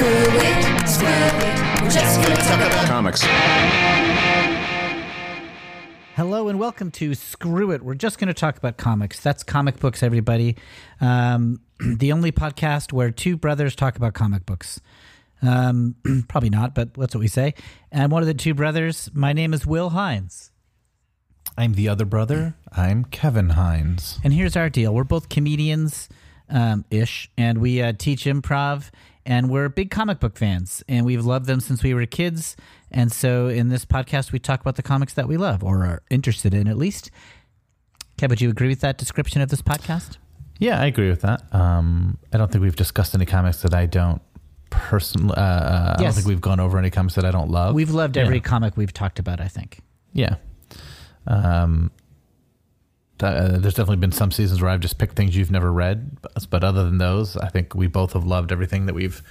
Screw it, screw it. We're just gonna talk about Comics. Hello and welcome to Screw It. We're just going to talk about comics. That's comic books, everybody. Um, the only podcast where two brothers talk about comic books. Um, probably not, but that's what we say. And one of the two brothers, my name is Will Hines. I'm the other brother. I'm Kevin Hines. And here's our deal we're both comedians um, ish, and we uh, teach improv, and we're big comic book fans, and we've loved them since we were kids. And so in this podcast, we talk about the comics that we love or are interested in, at least. Kev, would you agree with that description of this podcast? Yeah, I agree with that. Um, I don't think we've discussed any comics that I don't personally. Uh, uh, I don't think we've gone over any comics that I don't love. We've loved every Yeah. comic we've talked about, I think. Yeah. Um, uh, there's definitely been some seasons where I've just picked things you've never read, but, but other than those, I think we both have loved everything that we've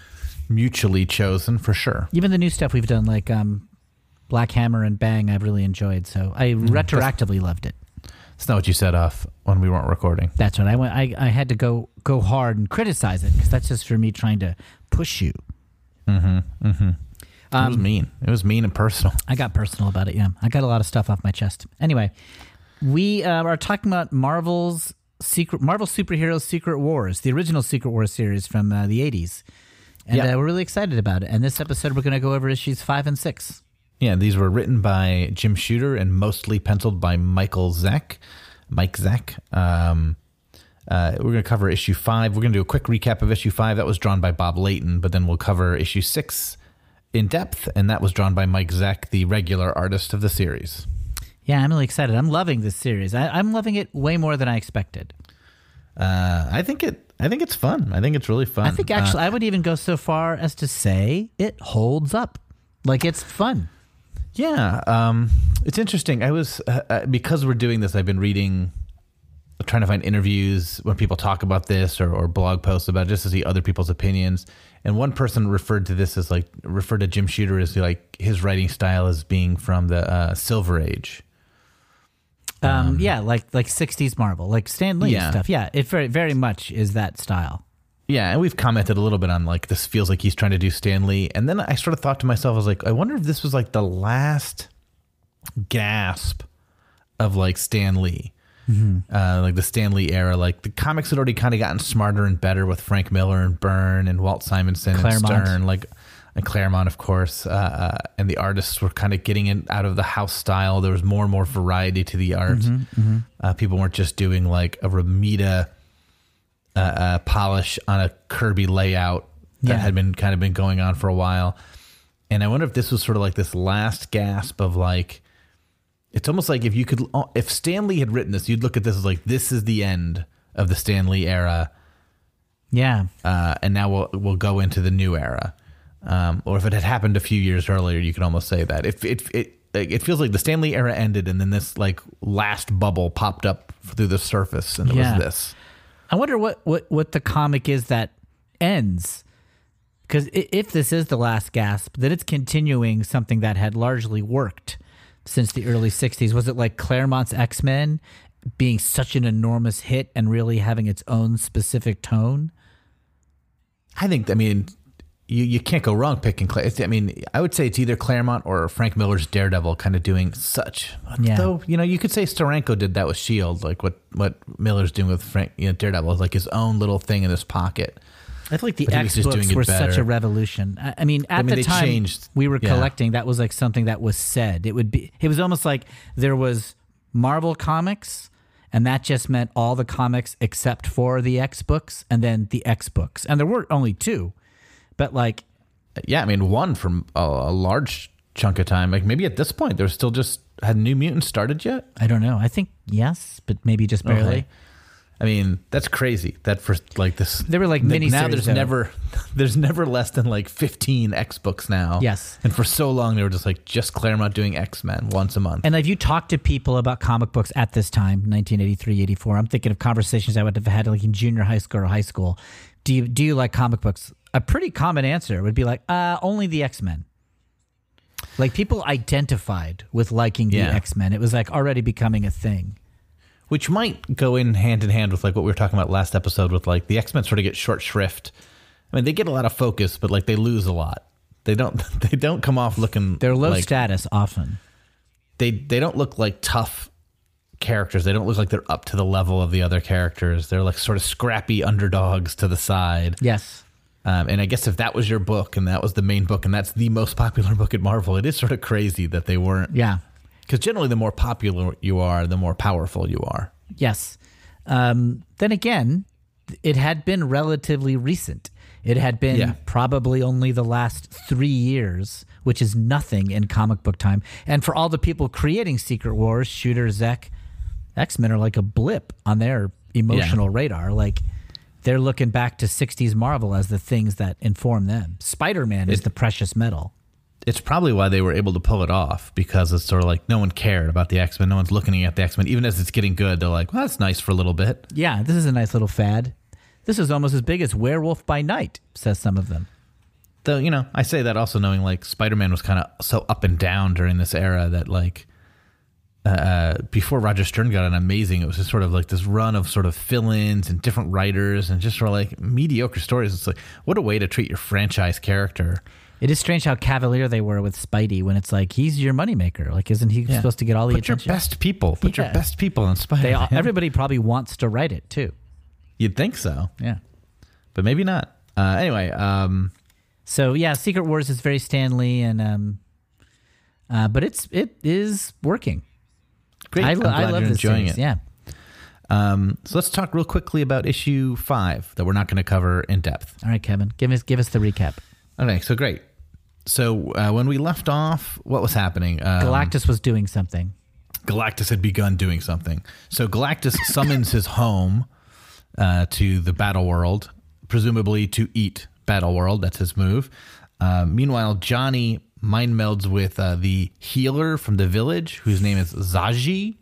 mutually chosen for sure. Even the new stuff we've done, like um, Black Hammer and Bang, I've really enjoyed. So I retroactively loved it. It's not what you said off when we weren't recording. That's what I went. I, I had to go go hard and criticize it because that's just for me trying to push you. it was mean. It was mean and personal. I got personal about it. Yeah, I got a lot of stuff off my chest. Anyway, we uh, are talking about Marvel's secret Marvel superheroes Secret Wars, the original Secret Wars series from uh, the '80s, and Yeah. uh, we're really excited about it. And this episode, we're going to go over issues five and six. Yeah, these were written by Jim Shooter and mostly penciled by Michael Zeck. Mike Zeck. Um, uh, we're going to cover issue five. We're going to do a quick recap of issue five. That was drawn by Bob Layton, but then we'll cover issue six in depth, and that was drawn by Mike Zeck, the regular artist of the series. Yeah, I'm really excited. I'm loving this series. I, I'm loving it way more than I expected. Uh, I think it. I think it's fun. I think it's really fun. I think actually, I would even go so far as to say it holds up. Like it's fun. Yeah, um, it's interesting. I was uh, uh, because we're doing this. I've been reading, trying to find interviews when people talk about this or, or blog posts about it, just to see other people's opinions. And one person referred to this as like referred to Jim Shooter as like his writing style as being from the uh, Silver Age. Um, yeah, like like '60s Marvel, like Stan Lee Yeah. stuff. Yeah, it very very much is that style. Yeah, and we've commented a little bit on like this feels like he's trying to do Stan Lee, and then I sort of thought to myself, I was like, I wonder if this was like the last gasp of like Stan Lee, uh, like the Stan Lee era. Like the comics had already kind of gotten smarter and better with Frank Miller and Byrne and Walt Simonson Claremont. and Stern, like and Claremont, of course, uh, uh, and the artists were kind of getting in out of the house style. There was more and more variety to the art. Uh, people weren't just doing like a Romita uh, uh, polish on a Kirby layout that Yeah. had been kind of been going on for a while. And I wonder if this was sort of like this last gasp of like, it's almost like if you could, if Stan Lee had written this, you'd look at this as like, this is the end of the Stan Lee era. Yeah, Uh, and now we'll, we'll go into the new era. Um, or if it had happened a few years earlier, you could almost say that. If it, it, it feels like the Stan Lee era ended and then this like last bubble popped up through the surface and it Yeah. was this. I wonder what what what the comic is that ends. Because if this is the last gasp, then it's continuing something that had largely worked since the early '60s. Was it like Claremont's X Men being such an enormous hit and really having its own specific tone? I think. I mean, you you can't go wrong picking. Cla- it's- I mean, I would say it's either Claremont or Frank Miller's Daredevil, kind of doing such. Yeah. Though you know, you could say Steranko did that with Shield, like what what Miller's doing with Frank, you know, Daredevil, is like his own little thing in his pocket. I feel like the But he was X books were such a revolution. I, I mean, at mean, the time changed- we were yeah. collecting, that was like something that was said. It would be. It was almost like there was Marvel comics, and that just meant all the comics except for the X books, and then the X books, and there were only two. But like, Yeah, I mean, one from a, a large chunk of time. Like maybe at this point, there's still just had New Mutants started yet. I don't know. I think yes, but maybe just barely. Okay. I mean, that's crazy. That for like this, They were like th- now. There's though. never, there's never less than like 15 X books now. Yes. and for so long they were just like just Claremont doing X Men once a month. And if you talk to people about comic books at this time, 1983, 84, I'm thinking of conversations I would have had like in junior high school or high school. Do you do you like comic books? A pretty common answer would be like, uh, only the X Men. Like people identified with liking the Yeah. X Men. It was like already becoming a thing. which might go in hand in hand with like what we were talking about last episode with like the X Men sort of get short shrift I mean, they get a lot of focus, but like they lose a lot. They don't. They don't come off looking. They're low like, status often. They they don't look like tough characters. They don't look like they're up to the level of the other characters. They're like sort of scrappy underdogs to the side. Yes. Um, and I guess if that was your book and that was the main book and that's the most popular book at Marvel, it is sort of crazy that they weren't. Yeah. Because generally, the more popular you are, the more powerful you are. Yes. Um, then again, it had been relatively recent. It had been Yeah. probably only the last three years, which is nothing in comic book time. And for all the people creating Secret Wars, Shooter, Zeck, X Men are like a blip on their emotional radar. Like they're looking back to 60s Marvel as the things that inform them. Spider Man is the precious metal. It's probably why they were able to pull it off because it's sort of like no one cared about the X Men. No one's looking at the X Men. Even as it's getting good, they're like, well, that's nice for a little bit. Yeah, this is a nice little fad. This is almost as big as Werewolf by Night, says some of them. Though, you know, I say that also knowing like Spider Man was kind of so up and down during this era that like uh, before Roger Stern got an amazing, it was just sort of like this run of sort of fill ins and different writers and just sort of like mediocre stories. It's like, what a way to treat your franchise character. It is strange how cavalier they were with Spidey when it's like he's your moneymaker. Like, isn't he supposed to get all the Put your attention? best people. Put Yeah. your best people in Spider They all, Man. everybody probably wants to write it too. You'd think so, Yeah. but maybe not. Uh, anyway, um, So yeah, Secret Wars is very Stan Lee, and um, uh, but it's it is working. Great. I, I love you're this enjoying series. it. Yeah. Um, so let's talk real quickly about issue five that we're not going to cover in depth. All right, Kevin, give us give us the recap. Okay, so great. So uh, when we left off, what was happening? Um, Galactus was doing something. Galactus had begun doing something. So Galactus summons his home uh, to the battle world, presumably to eat battle world. That's his move. Uh, meanwhile, Johnny mind melds with uh, the healer from the village, whose name is Zsaji,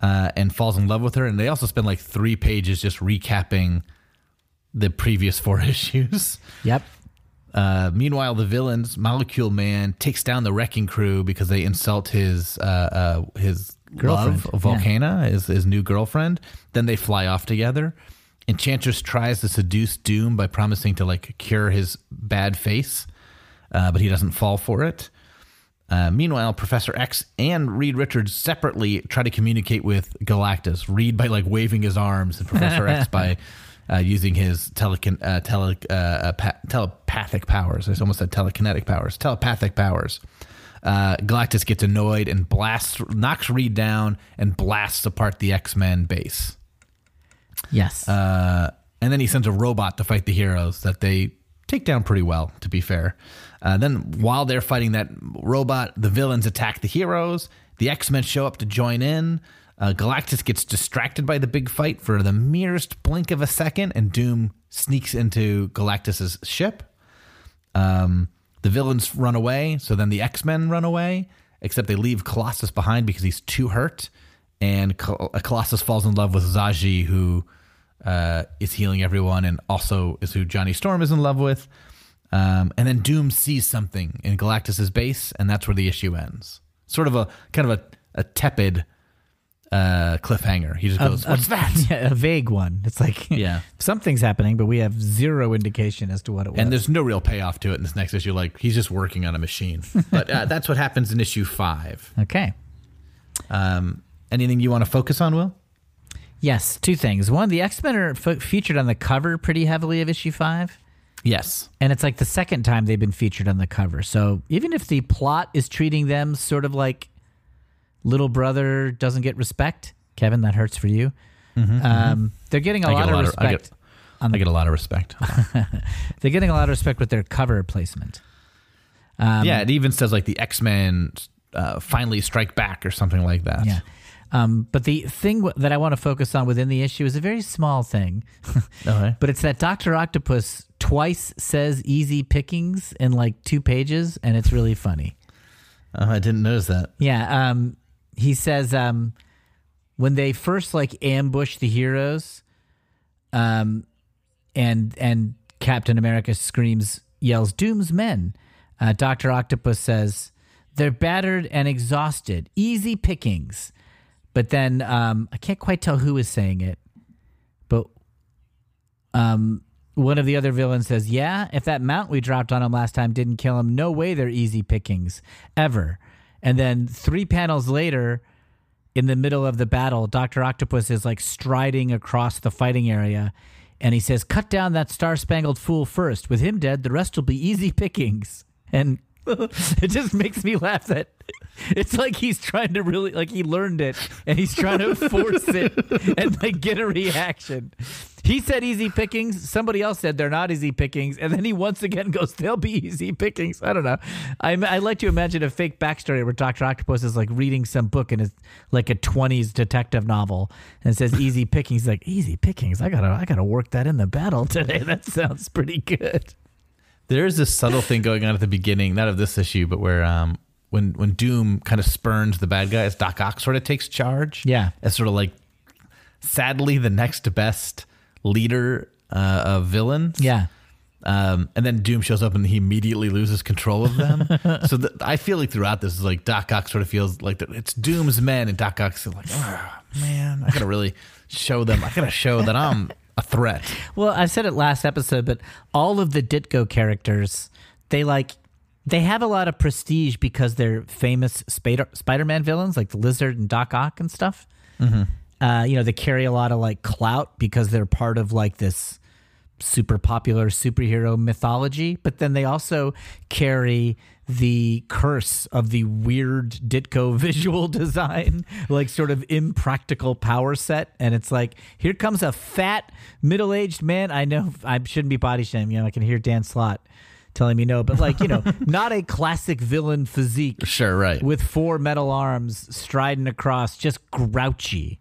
uh, and falls in love with her. And they also spend like three pages just recapping the previous four issues. Yep. Uh, meanwhile, the villains, Molecule Man, takes down the wrecking crew because they insult his uh, uh, his Girlfriend, love, Volcana, his, his new girlfriend. Then they fly off together. Enchantress tries to seduce Doom by promising to like cure his bad face, uh, but he doesn't fall for it. Uh, meanwhile, Professor X and Reed Richards separately try to communicate with Galactus. Reed by like waving his arms, and Professor X by uh, using his telecon- uh, tele- uh, uh, pa- telepathic powers. I almost said telekinetic powers. Telepathic powers. Uh, Galactus gets annoyed and blasts, knocks Reed down, and blasts apart the X Men base. Yes. Uh, and then he sends a robot to fight the heroes that they take down pretty well, to be fair. Uh, then, while they're fighting that robot, the villains attack the heroes. The X Men show up to join in. Uh, Galactus gets distracted by the big fight for the merest blink of a second, and Doom sneaks into Galactus's ship. Um, the villains run away, so then the X Men run away, except they leave Colossus behind because he's too hurt. And Col- uh, Colossus falls in love with Zsaji, who uh, is healing everyone, and also is who Johnny Storm is in love with. Um, and then Doom sees something in Galactus's base, and that's where the issue ends. Sort of a kind of a, a tepid uh, cliffhanger. He just goes, "What's that?" Yeah, a vague one. It's like Yeah. something's happening, but we have zero indication as to what it was. And there's no real payoff to it in this next issue. Like he's just working on a machine. But uh, that's what happens in issue five. okay. Um, anything you want to focus on, Will? Yes, two things. One, the X Men are f- featured on the cover pretty heavily of issue five. Yes. And it's like the second time they've been featured on the cover. So even if the plot is treating them sort of like little brother doesn't get respect, Kevin, that hurts for you. um, they're getting a Mm-hmm, lot get a of lot of- I respect. get- I get a lot of respect. they're getting a lot of respect with their cover placement. yeah, it even says like the X Men uh, finally strike back or something like that. Yeah. Um, but the thing w- that I want to focus on within the issue is a very small thing, Okay. but it's that Doctor Octopus twice says "easy pickings" in like two pages, and it's really funny. Uh, I didn't notice that. Yeah. Um, he says um, when they first like ambush the heroes, um, and and Captain America screams, yells, "Doom's men!" Uh, Doctor Octopus says, "They're battered and exhausted. Easy pickings." But then um, I can't quite tell who is saying it, but um, one of the other villains says, "Yeah, if that mount we dropped on him last time didn't kill him, no way they're easy pickings ever." And then three panels later, in the middle of the battle, Doctor Octopus is like striding across the fighting area, and he says, "Cut down that star spangled fool first. With him dead, the rest will be easy pickings." And it just makes me laugh that it's like he's trying to really like he learned it and he's trying to force it and like get a reaction. He said easy pickings. Somebody else said they're not easy pickings, and then he once again goes, "They'll be easy pickings." I don't know. I I like to imagine a fake backstory where Doctor Octopus is like reading some book and it's like a twenties detective novel and says easy pickings. He's like easy pickings. I gotta I gotta work that in the battle today. That sounds pretty good. There's this subtle thing going on at the beginning, not of this issue, but where um, when when Doom kind of spurns the bad guys, Doc Ock sort of takes charge. Yeah. as sort of like sadly the next best leader uh, of villains. Yeah. Um, and then Doom shows up and he immediately loses control of them. so th- I feel like throughout this is like Doc Ock sort of feels like that it's Doom's men, and Doc Ock's like, oh, man, I gotta really show them. I gotta show that I'm a threat. Well, I said it last episode, but all of the Ditko characters, they like they have a lot of prestige because they're famous Spider Spider-Man villains like the Lizard and Doc Ock and stuff. Uh, you know, they carry a lot of like clout because they're part of like this super popular superhero mythology, but then they also carry the curse of the weird Ditko visual design, like sort of impractical power set. And it's like, here comes a fat, middle aged man. I know I shouldn't be body shaming. You know, I can hear Dan Slott telling me no, but like, you know, not a classic villain physique Sure, right. with four metal arms striding across, just grouchy.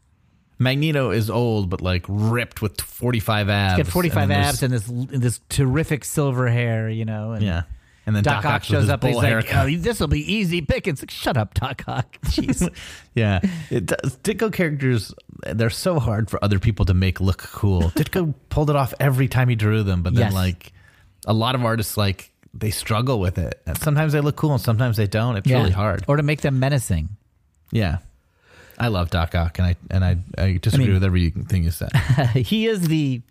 Magneto is old, but like ripped with 45 abs. Got 45 And abs and this this terrific silver hair, you know. And Yeah. And then Doc, Doc, Ock shows up and he's like, oh, this will be easy pickings. Like, Shut up, Doc Ock. Jeez. Yeah, it does. Ditko characters, they're so hard for other people to make look cool. Ditko pulled it off every time he drew them, but then Yes. like a lot of artists, like they struggle with it. Sometimes they look cool, and sometimes they don't. It's Yeah. really hard. Or to make them menacing. Yeah, I love Doc Ock, and I and I, I disagree mean- with everything you said. he is the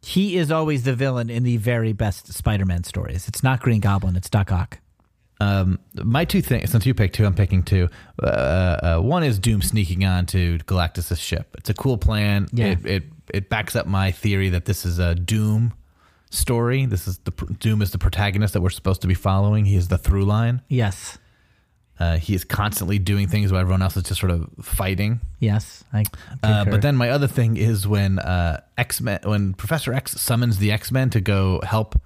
he is always the villain in the very best Spider-Man stories. It's not Green Goblin, it's Doc Ock. Um, my two things, since you picked two, I'm picking two. Uh, uh, one is Doom sneaking onto Galactus' ship. It's a cool plan. Yeah. It, it it backs up my theory that this is a Doom story. This is the Doom is the protagonist that we're supposed to be following. He is the through line. Yes. Uh, he is constantly doing things while everyone else is just sort of fighting. Yes. I Uh, but then my other thing is when uh, X Men, when Professor X summons the X Men to go help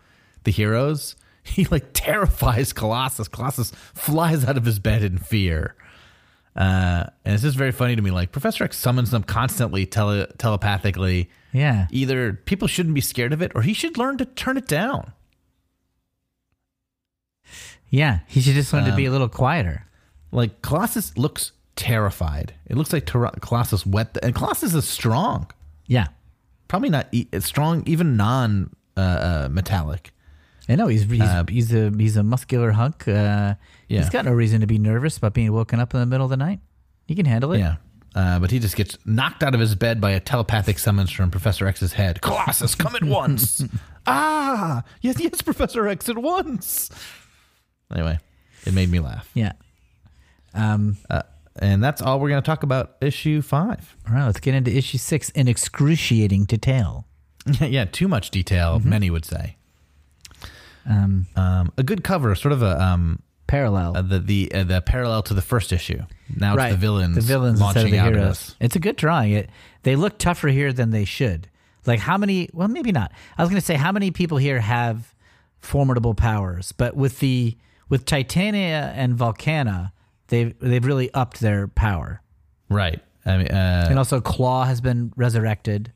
the heroes, he like terrifies Colossus. Colossus flies out of his bed in fear, uh, and it's just very funny to me. Like Professor X summons them constantly, tele- telepathically. Yeah. Either people shouldn't be scared of it, or he should learn to turn it down. Yeah. He should just learn to be a Um, little quieter. Like Colossus looks terrified. It looks like Tor- Colossus wet, the- and Colossus is strong. Yeah. Probably not e- strong, even non uh, uh, metallic. I know he's he's, Uh, he's a he's a muscular hunk. Uh, Yeah. He's got no reason to be nervous about being woken up in the middle of the night. He can handle it. Yeah. Uh, but he just gets knocked out of his bed by a telepathic summons from Professor X's head. Colossus, come at once. ah, yes, yes, Professor X at once. Anyway, it made me laugh. Yeah. Um, Uh, and that's all we're going to talk about issue five. all right, let's get into issue six in excruciating detail. yeah, too much detail, many would say. Um, Um, a good cover, sort of a um, parallel. uh, the the uh, the parallel to the first issue. Now right. it's the villains, The villains launching the out heroes. this. It's a good drawing. It they look tougher here than they should. Like how many? Well, maybe not. I was going to say how many people here have formidable powers, but with the with Titania and Volcana, they've they've really upped their power. Right. I mean, uh, And also, Claw has been resurrected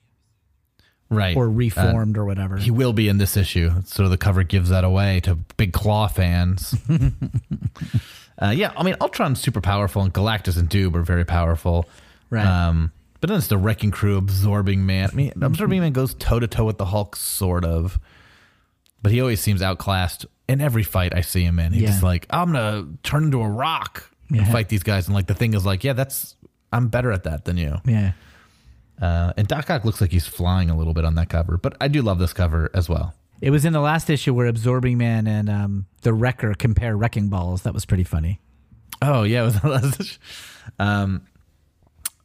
right. or reformed or whatever. He will be in this issue. So the cover gives that away to big Claw fans. uh, yeah, I mean, Ultron's super powerful, and Galactus and Doom are very powerful. Right. Um, but then it's the Wrecking Crew, Absorbing Man. I mean, Absorbing Man goes toe to toe with the Hulk, sort of. But he always seems outclassed in every fight I see him in. He's Yeah. just like, I'm gonna turn into a rock and Yeah. fight these guys. And like the thing is like, yeah, that's I'm better at that than you. yeah. Uh, and Doc Ock looks like he's flying a little bit on that cover, but I do love this cover as well. It was in the last issue where Absorbing Man and um, the Wrecker compare wrecking balls. That was pretty funny. Oh yeah, it was the last issue. Um,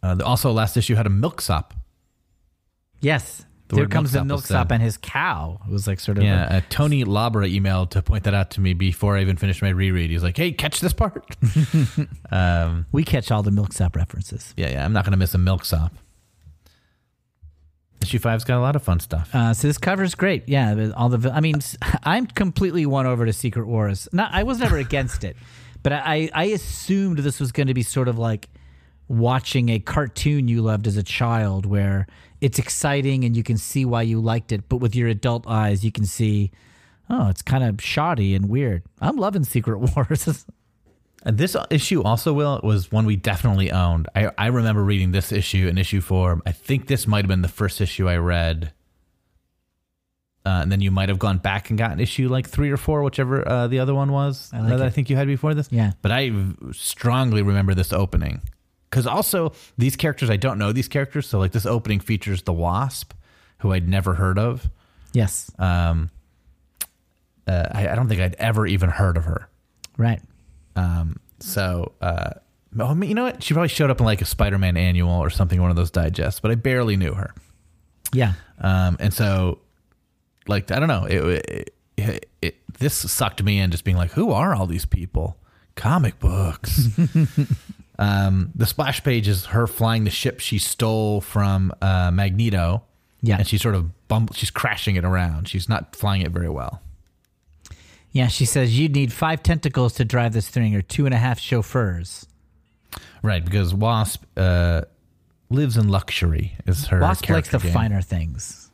uh, also, last issue had a milksop. Yes. The There comes the milksop was milksop and his cow. It was like sort of Yeah, a- uh, Tony Labra emailed to point that out to me before I even finished my reread. He's like, "Hey, catch this part." um, we catch all the milksop references. yeah, yeah, I'm not gonna miss a milksop. Issue five's got a lot of fun stuff. Uh, so this cover is great. Yeah, all the. I mean, I'm completely won over to Secret Wars. Not, I was never against it, but I, I assumed this was going to be sort of like watching a cartoon you loved as a child, where it's exciting and you can see why you liked it, but with your adult eyes, you can see, oh, it's kind of shoddy and weird. I'm loving Secret Wars. And this issue also, Will, was one we definitely owned. I, I remember reading this issue in issue four. I think this might have been the first issue I read. Uh, and then you might have gone back and gotten issue like three or four, whichever uh, the other one was I like that I think you had before this. Yeah. But I strongly remember this opening. Because also, these characters, I don't know these characters. So, like, this opening features the Wasp, who I'd never heard of. yes, Um, uh, I, I don't think I'd ever even heard of her. right. Um, so, uh, oh, you know what? She probably showed up in like a Spider-Man annual or something, one of those digests, but I barely knew her. Yeah, Um, and so, like, I don't know. It, it, it, it this sucked me in, just being like, who are all these people? Comic books. um, the splash page is her flying the ship she stole from uh, Magneto. Yeah. and she's sort of bumble. She's crashing it around. She's not flying it very well. yeah. She says you'd need five tentacles to drive this thing, or two and a half chauffeurs. Right, because Wasp uh, lives in luxury. Is her Wasp likes the game. finer things.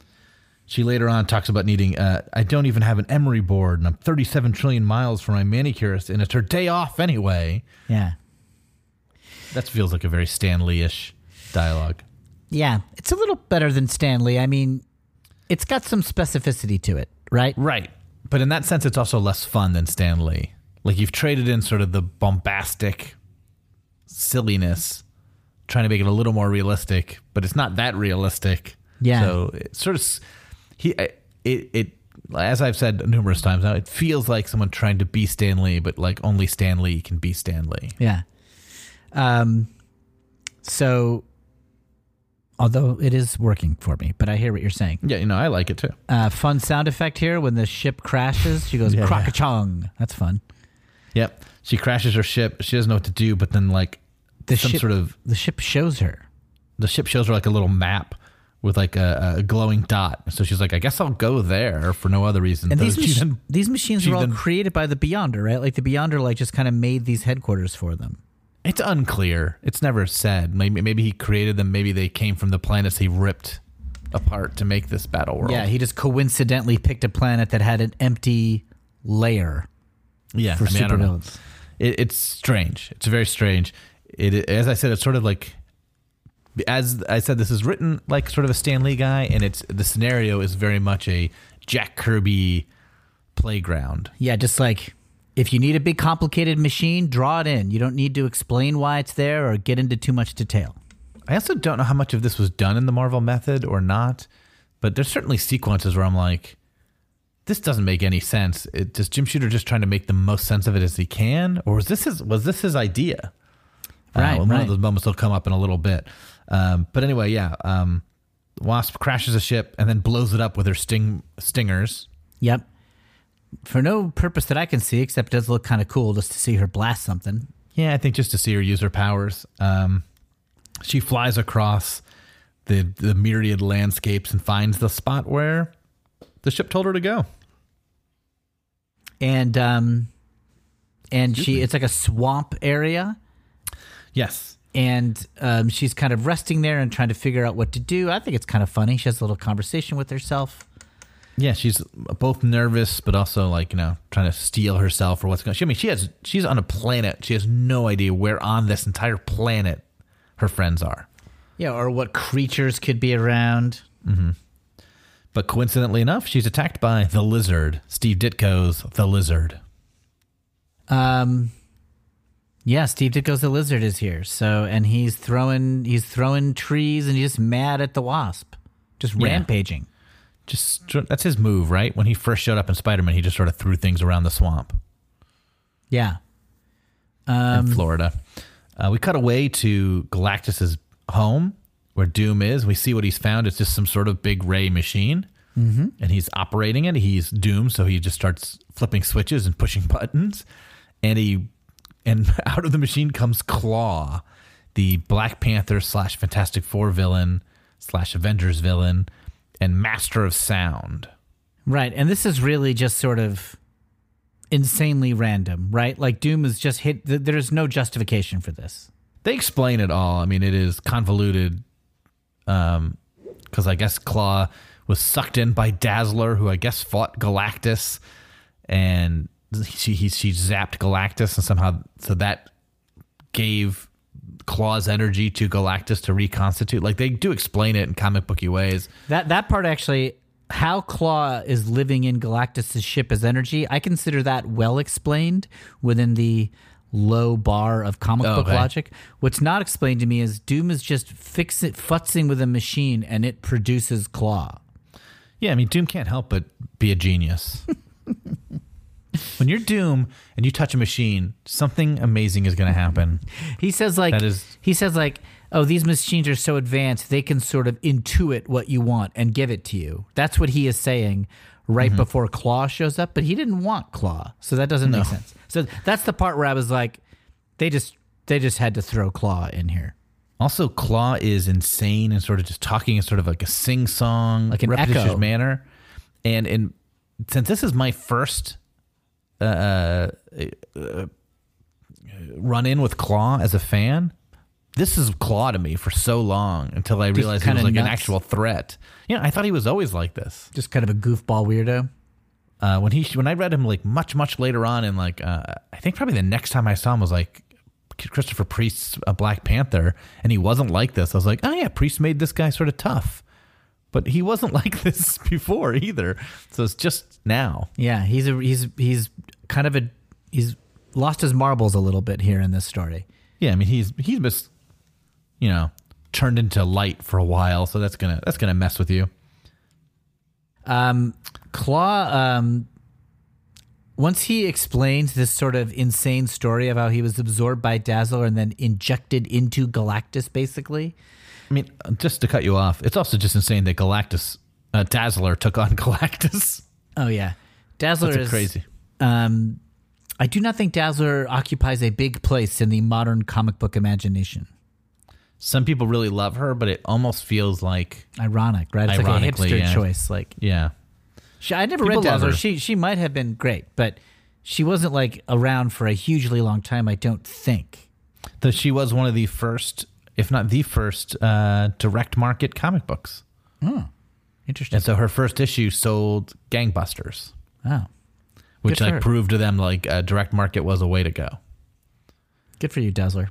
She later on talks about needing. Uh, I don't even have an emery board, and I'm 37 trillion miles from my manicurist, and it's her day off anyway. Yeah. That feels like a very Stan Lee-ish dialogue. Yeah, it's a little better than Stan Lee. I mean, it's got some specificity to it, right? Right, but in that sense, it's also less fun than Stan Lee. Like you've traded in sort of the bombastic silliness, trying to make it a little more realistic, but it's not that realistic. Yeah. So it sort of he it it as I've said numerous times now, it feels like someone trying to be Stan Lee, but like only Stan Lee can be Stan Lee. Yeah. Um. So, although it is working for me, but I hear what you're saying. Yeah, you know, I like it too. Uh, fun sound effect here when the ship crashes. She goes Yeah, yeah. crock-a-chong. That's fun. Yep. She crashes her ship. She doesn't know what to do, but then like The some ship, sort of the ship shows her. the ship shows her like a little map with like a, a glowing dot. So she's like, I guess I'll go there for no other reason. And Though these she mach- then- these machines she were all then- created by the Beyonder, right? Like the Beyonder, like just kind of made these headquarters for them. It's unclear. It's never said. Maybe maybe he created them. Maybe they came from the planets he ripped apart to make this battle world. Yeah, he just coincidentally picked a planet that had an empty layer yeah. for I mean, I don't know. supervillains. It, it's strange. It's very strange. It as I said, it's sort of like as I said, this is written like sort of a Stan Lee guy, and it's the scenario is very much a Jack Kirby playground. Yeah, just like if you need a big complicated machine, draw it in. You don't need to explain why it's there or get into too much detail. I also don't know how much of this was done in the Marvel method or not, but there's certainly sequences where I'm like, this doesn't make any sense. It, does Jim Shooter just trying to make the most sense of it as he can, or was this his was this his idea? Right, Uh, one right. of those moments will come up in a little bit. Um, but anyway, yeah. Um, Wasp crashes a ship and then blows it up with her sting stingers. Yep. For no purpose that I can see, except it does look kind of cool just to see her blast something. Yeah, I think just to see her use her powers. Um, she flies across the the myriad landscapes and finds the spot where the ship told her to go. And um and she it's like a swamp area Yes. and um, she's kind of resting there and trying to figure out what to do. I think it's kind of funny. She has a little conversation with herself. Yeah, she's both nervous, but also like you know trying to steel herself or what's going. She, I mean, she has she's on a planet. She has no idea where on this entire planet her friends are. Yeah, or what creatures could be around. But coincidentally enough, she's attacked by the lizard, Steve Ditko's the lizard. Um, Yeah, Steve Ditko's the lizard is here. So and he's throwing he's throwing trees and he's just mad at the wasp. Just Yeah. rampaging. Just that's his move, right? When he first showed up in Spider Man, he just sort of threw things around the swamp Yeah. Um, in Florida. Uh, we cut away to Galactus's home, where Doom is. We see what he's found. It's just some sort of big ray machine, mm-hmm. and he's operating it. He's Doom, so he just starts flipping switches and pushing buttons, and he and out of the machine comes Claw, the Black Panther slash Fantastic Four villain slash Avengers villain, and Master of Sound. Right. And this is really just sort of insanely random, right? Like Doom is just hit th- there's no justification for this. they explain it all. I mean, it is convoluted. Um, because I guess Claw was sucked in by Dazzler, who I guess fought Galactus, and she he, she zapped Galactus, and somehow so that gave Claw's energy to Galactus to reconstitute. Like they do explain it in comic booky ways. That that part actually how Claw is living in Galactus' ship as energy, I consider that well explained within the low bar of comic Oh, book okay. logic. What's not explained to me is Doom is just fix it futzing with a machine and it produces Claw. Yeah, I mean, Doom can't help but be a genius. when you're Doom and you touch a machine, something amazing is going to happen. He says like That is- he says like, "Oh, these machines are so advanced, they can sort of intuit what you want and give it to you." That's what he is saying right Mm-hmm. before Claw shows up, but he didn't want Claw. So that doesn't make sense. So that's the part where I was like they just they just had to throw Claw in here. Also, Claw is insane and sort of just talking in sort of like a sing song, Like an repetitious echo. manner. And and since this is my first uh, uh, run in with Claw as a fan, this is Claw to me for so long until I realized he was like an actual threat. Yeah, I thought he was always like this. Just kind of a goofball weirdo. Uh, when he when I read him like much much later on, and like uh, I think probably the next time I saw him was like Christopher Priest's a Black Panther, and he wasn't like this. I was like, oh yeah, Priest made this guy sort of tough, but he wasn't like this before either. So it's just now. Yeah, he's a he's he's kind of a he's lost his marbles a little bit here in this story. Yeah, I mean he's he's just you know turned into light for a while, so that's gonna that's gonna mess with you. Um, Claw, um, once he explains this sort of insane story of how he was absorbed by Dazzler and then injected into Galactus, basically. I mean, just to cut you off, it's also just insane that Galactus uh, Dazzler took on Galactus. Oh yeah, Dazzler That's is crazy. Um, I do not think Dazzler occupies a big place in the modern comic book imagination. Some people really love her, but it almost feels like Ironic, right? It's like a hipster yeah. choice. Like yeah. she, I never People read Dazzler. She she might have been great, but she wasn't like around for a hugely long time. I don't think. Though she was one of the first, if not the first, uh, direct market comic books. Oh. Interesting. And so her first issue sold gangbusters, oh, which like her. proved to them like uh, direct market was a way to go. good for you, Dazzler.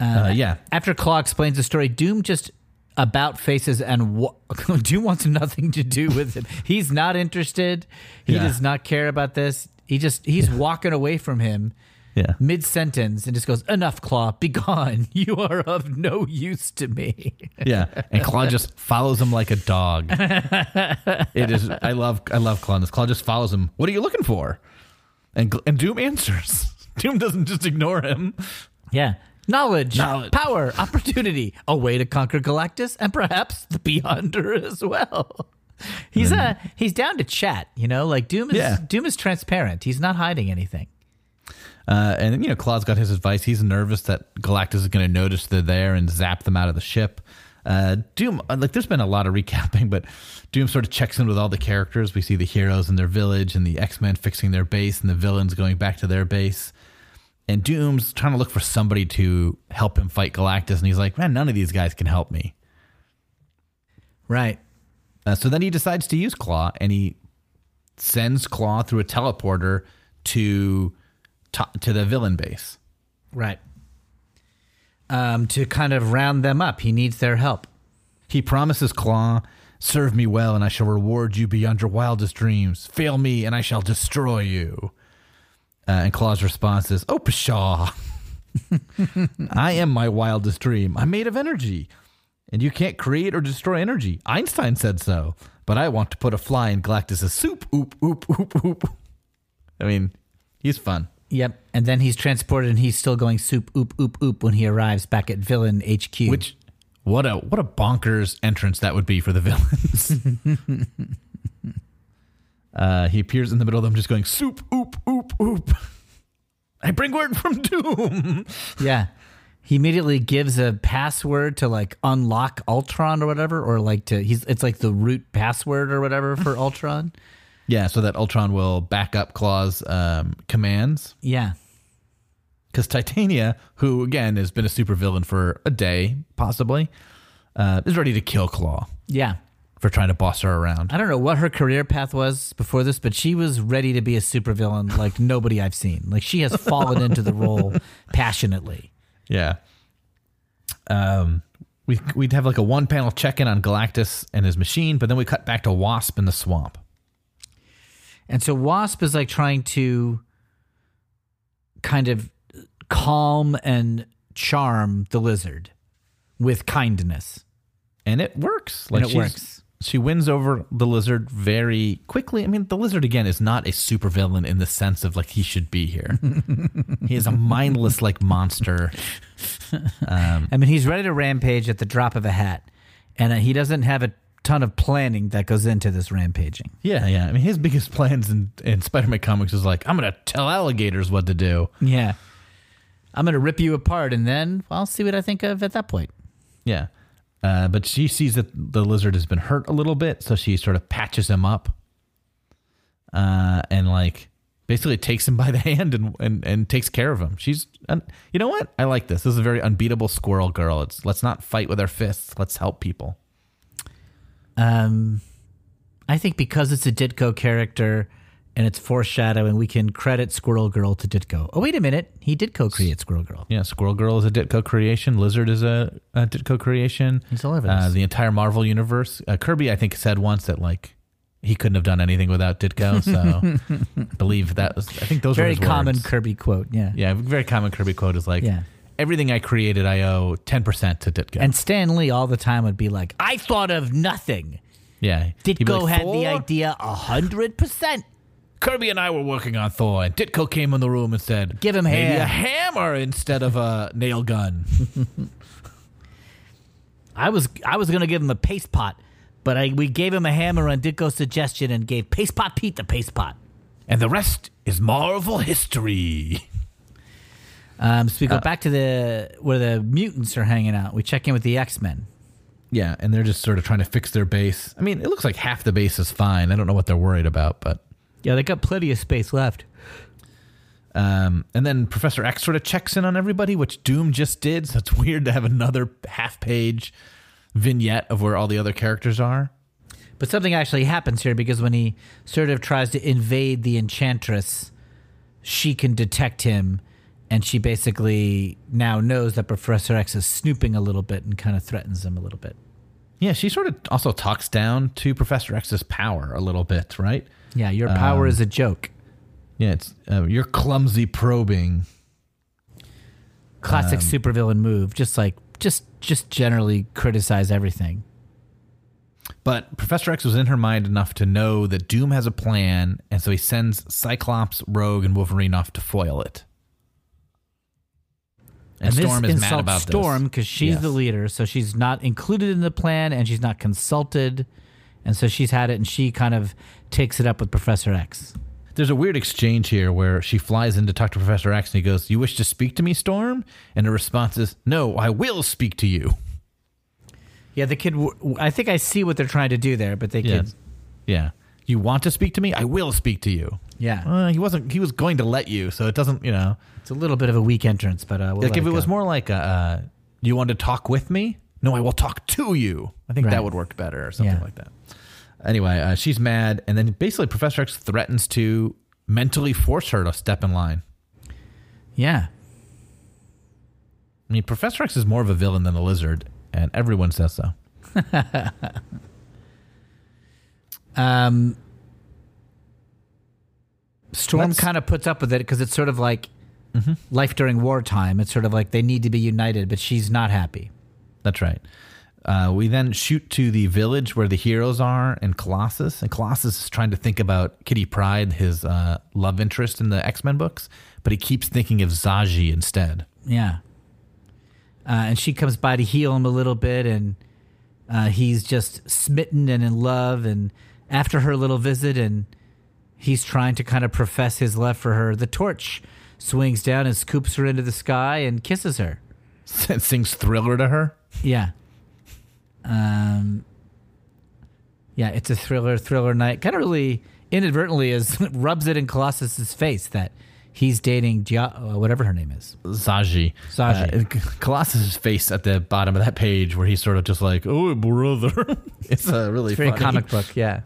Uh, yeah, After Claw explains the story, Doom just about faces and wa- Doom wants nothing to do with it. He's not interested. He Yeah. does not care about this. He just he's walking away from him yeah. mid sentence and just goes, "Enough, Claw, be gone. You are of no use to me." Yeah, and Claw just follows him like a dog. it is. I love. I love Claw. This Claw just follows him. What are you looking for? And and Doom answers. Doom doesn't just ignore him. yeah. Knowledge, Knowledge. power, opportunity, a way to conquer Galactus, and perhaps the Beyonder as well. He's uh he's down to chat, you know. Like Doom is Yeah. Doom is transparent. He's not hiding anything. Uh, and you know, Claw's got his advice. He's nervous that Galactus is going to notice they're there and zap them out of the ship. Uh, Doom, uh, like, there's been a lot of recapping, but Doom sort of checks in with all the characters. We see the heroes in their village, and the X Men fixing their base, and the villains going back to their base. And Doom's trying to look for somebody to help him fight Galactus, and he's like, "Man, none of these guys can help me." Right. Uh, so then he decides to use Claw, and he sends Claw through a teleporter to to, to the villain base. Right. Um, to kind of round them up, he needs their help. He promises Claw, Serve me well, and I shall reward you beyond your wildest dreams. Fail me, and I shall destroy you. Uh, and Claw's response is, Oh, pshaw. I am my wildest dream. I'm made of energy. And you can't create or destroy energy. Einstein said so. But I want to put a fly in Galactus' soup. Oop, oop, oop, oop. I mean, he's fun. Yep. And then he's transported and he's still going soup, oop, oop, oop when he arrives back at villain HQ. Which what a what a bonkers entrance that would be for the villains. uh, he appears in the middle of them just going soup, oop, oop, oop. I bring word from doom. Yeah. He immediately gives a password to like unlock Ultron or whatever, or like to he's it's like the root password or whatever for Ultron. Yeah, so that Ultron will back up Claw's um, commands. Yeah. Because Titania, who again has been a supervillain for a day, possibly, uh, is ready to kill Claw Yeah. for trying to boss her around. I don't know what her career path was before this, but she was ready to be a supervillain like nobody I've seen. Like she has fallen into the role passionately. Yeah. Um, we we'd have like a one panel check in on Galactus and his machine, but then we cut back to Wasp in the swamp. And so Wasp is like trying to kind of calm and charm the lizard with kindness. and it works. And it works. She wins over the lizard very quickly. I mean, the lizard again is not a supervillain in the sense of like he should be here. he is a mindless like monster. I mean, he's ready to rampage at the drop of a hat, and uh, he doesn't have a ton of planning that goes into this rampaging. Yeah, yeah. I mean, his biggest plans in, in Spider-Man comics is like, I'm gonna tell alligators what to do. Yeah. I'm going to rip you apart, and then I'll see what I think of at that point. Yeah. Uh, but she sees that the lizard has been hurt a little bit, so she sort of patches him up. Uh, and like basically takes him by the hand and, and, and takes care of him. She's, you know what? I like this. This is a very unbeatable squirrel girl. It's let's not fight with our fists. Let's help people. Um, I think because it's a Ditko character and it's foreshadowing, we can credit Squirrel Girl to Ditko. Oh, wait a minute. He did co create Squirrel Girl. Yeah, Squirrel Girl is a Ditko creation. Lizard is a, a Ditko creation. He's all over Uh, this. the entire Marvel universe. Uh, Kirby, I think, said once that like he couldn't have done anything without Ditko. So believe that was. I think those were Very common words. Kirby quote. Yeah. Yeah, very common Kirby quote is like, Yeah. Everything I created, I owe 10% to Ditko. And Stan Lee all the time would be like, I thought of nothing. yeah. Ditko like, had the idea a hundred percent. Kirby and I were working on Thor, and Ditko came in the room and said, Give him maybe hair." a hammer instead of a nail gun. I was I was gonna give him a paste pot, but I we gave him a hammer on Ditko's suggestion and gave Paste Pot Pete the paste pot. and the rest is Marvel history. Um, so we go back to the where the mutants are hanging out. We check in with the X Men. Yeah, and they're just sort of trying to fix their base. I mean, it looks like half the base is fine. I don't know what they're worried about, but Yeah, they got plenty of space left. Um, and then Professor X sort of checks in on everybody, which Doom just did. So it's weird to have another half page vignette of where all the other characters are. But something actually happens here because when he sort of tries to invade the Enchantress, she can detect him, and she basically now knows that Professor X is snooping a little bit and kind of threatens him a little bit. Yeah, she sort of also talks down to Professor X's power a little bit, right? Yeah, your power Um, is a joke. Yeah, it's uh, you're clumsy probing. Classic um, supervillain move. Just like just just generally criticize everything. But Professor X was in her mind enough to know that Doom has a plan, and so he sends Cyclops, Rogue, and Wolverine off to foil it. And, Storm this is mad about Storm because she's Yes. the leader, so she's not included in the plan and she's not consulted, and so she's had it and she kind of takes it up with Professor X. There's a weird exchange here where she flies in to talk to Professor X, and he goes, "You wish to speak to me, Storm?" And her response is, "No, I will speak to you." Yeah, the kid. w- I think I see what they're trying to do there, but they Yeah, could. yeah. You want to speak to me? I will speak to you. Yeah, Uh, he wasn't. He was going to let you, so it doesn't. You know, it's a little bit of a weak entrance, but uh, we'll like if it was more like, uh, uh, "You want to talk with me?" No, I will talk to you. I think Right. that would work better, or something Yeah. like that. Anyway, uh, she's mad, and then basically Professor X threatens to mentally force her to step in line. Yeah, I mean, Professor X is more of a villain than a lizard, and everyone says so. um, Storm kind of puts up with it because it's sort of like life during wartime. It's sort of like they need to be united, but she's not happy. That's right. Uh, we then shoot to the village where the heroes are and Colossus, and Colossus is trying to think about Kitty Pryde, his uh, love interest in the X Men books, but he keeps thinking of Zsaji instead. Yeah. Uh, and she comes by to heal him a little bit, and uh, he's just smitten and in love. And after her little visit, and he's trying to kind of profess his love for her, the torch swings down and scoops her into the sky and kisses her. Sings Thriller to her. Yeah. Um. Yeah, it's a thriller, thriller night. Kind of really inadvertently is rubs it in Colossus's face that he's dating Gia- uh, whatever her name is. Zsaji. Zsaji. Uh, Colossus's face at the bottom of that page where he's sort of just like, oh, brother. it's a really It's very funny. comic book, yeah.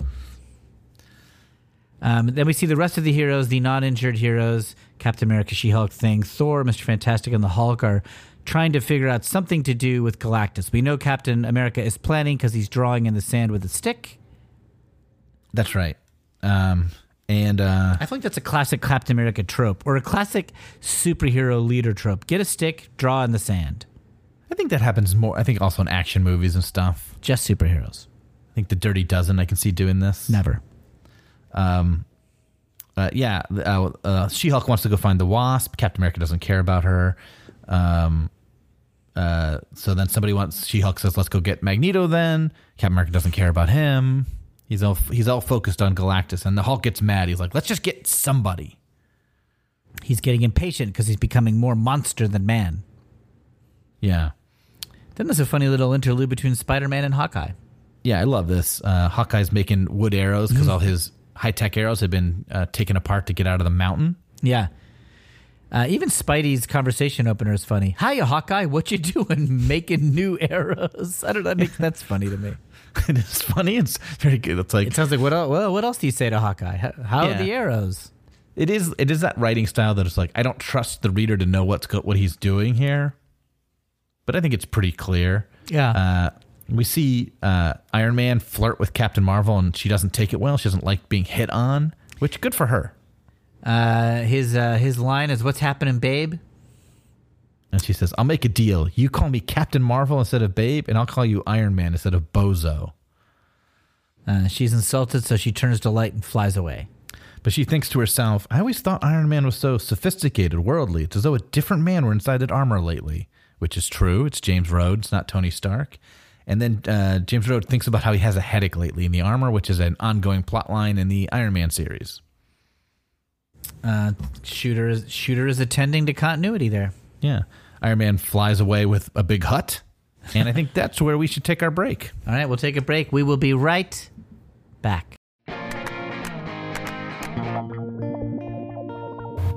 Um, then we see the rest of the heroes, the non-injured heroes, Captain America, She-Hulk, Thing, Thor, Mr. Fantastic, and the Hulk are trying to figure out something to do with Galactus. We know Captain America is planning because he's drawing in the sand with a stick. That's right. Um, and uh, I think that's a classic Captain America trope or a classic superhero leader trope. Get a stick, draw in the sand. I think that happens more. I think also in action movies and stuff. Just superheroes. I think the Dirty Dozen I can see doing this. Never. Um, uh, yeah, uh, uh, She Hulk wants to go find the Wasp. Captain America doesn't care about her. Um, uh, so then somebody wants She Hulk says, "Let's go get Magneto." Then Captain America doesn't care about him. He's all he's all focused on Galactus, and the Hulk gets mad. He's like, "Let's just get somebody." He's getting impatient because he's becoming more monster than man. Yeah, Then there's a funny little interlude between Spider-Man and Hawkeye. yeah, I love this. Uh, Hawkeye's making wood arrows because all his high tech arrows have been uh, taken apart to get out of the mountain. Yeah. Uh, even Spidey's conversation opener is funny. Hiya, Hawkeye. What you doing? Making new arrows? I don't know. That makes, that's funny to me. it is funny. It's very good. It's like It sounds like what? el- Well, what else do you say to Hawkeye? How, how Yeah. are the arrows? It is it is that writing style that it's like I don't trust the reader to know what's go- what he's doing here, but I think it's pretty clear. Yeah. Uh, we see uh, Iron Man flirt with Captain Marvel, and she doesn't take it well. She doesn't like being hit on, which good for her. Uh, his uh, his line is, "What's happening, babe?" And she says, "I'll make a deal. You call me Captain Marvel instead of Babe, and I'll call you Iron Man instead of Bozo." Uh, she's insulted, so she turns to light and flies away. But she thinks to herself, I always thought Iron Man was so sophisticated, worldly. It's as though a different man were inside that armor lately, which is true. It's James Rhodes, not Tony Stark. And then uh, James Rhodes thinks about how he has a headache lately in the armor, which is an ongoing plot line in the Iron Man series. Uh, shooter is shooter is attending to continuity there. Yeah. Iron Man flies away with a big hut. And I think that's where we should take our break. All right, we'll take a break. We will be right back.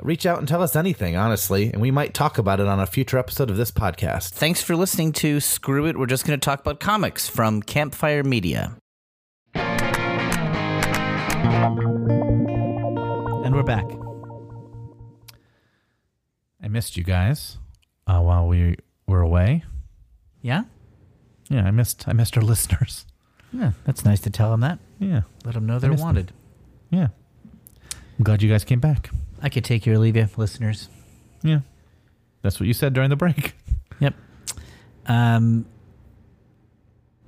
Reach out and tell us anything, honestly, and we might talk about it on a future episode of this podcast. Thanks for listening to Screw It. We're just going to talk about comics from Campfire Media. And we're back. I missed you guys uh, while we were away. Yeah? Yeah, I missed I missed our listeners. Yeah, that's nice to tell them that. Yeah. Let them know they're miss them. wanted. Yeah. I'm glad you guys came back. I could take you or leave you, listeners. Yeah. That's what you said during the break. Yep. Um.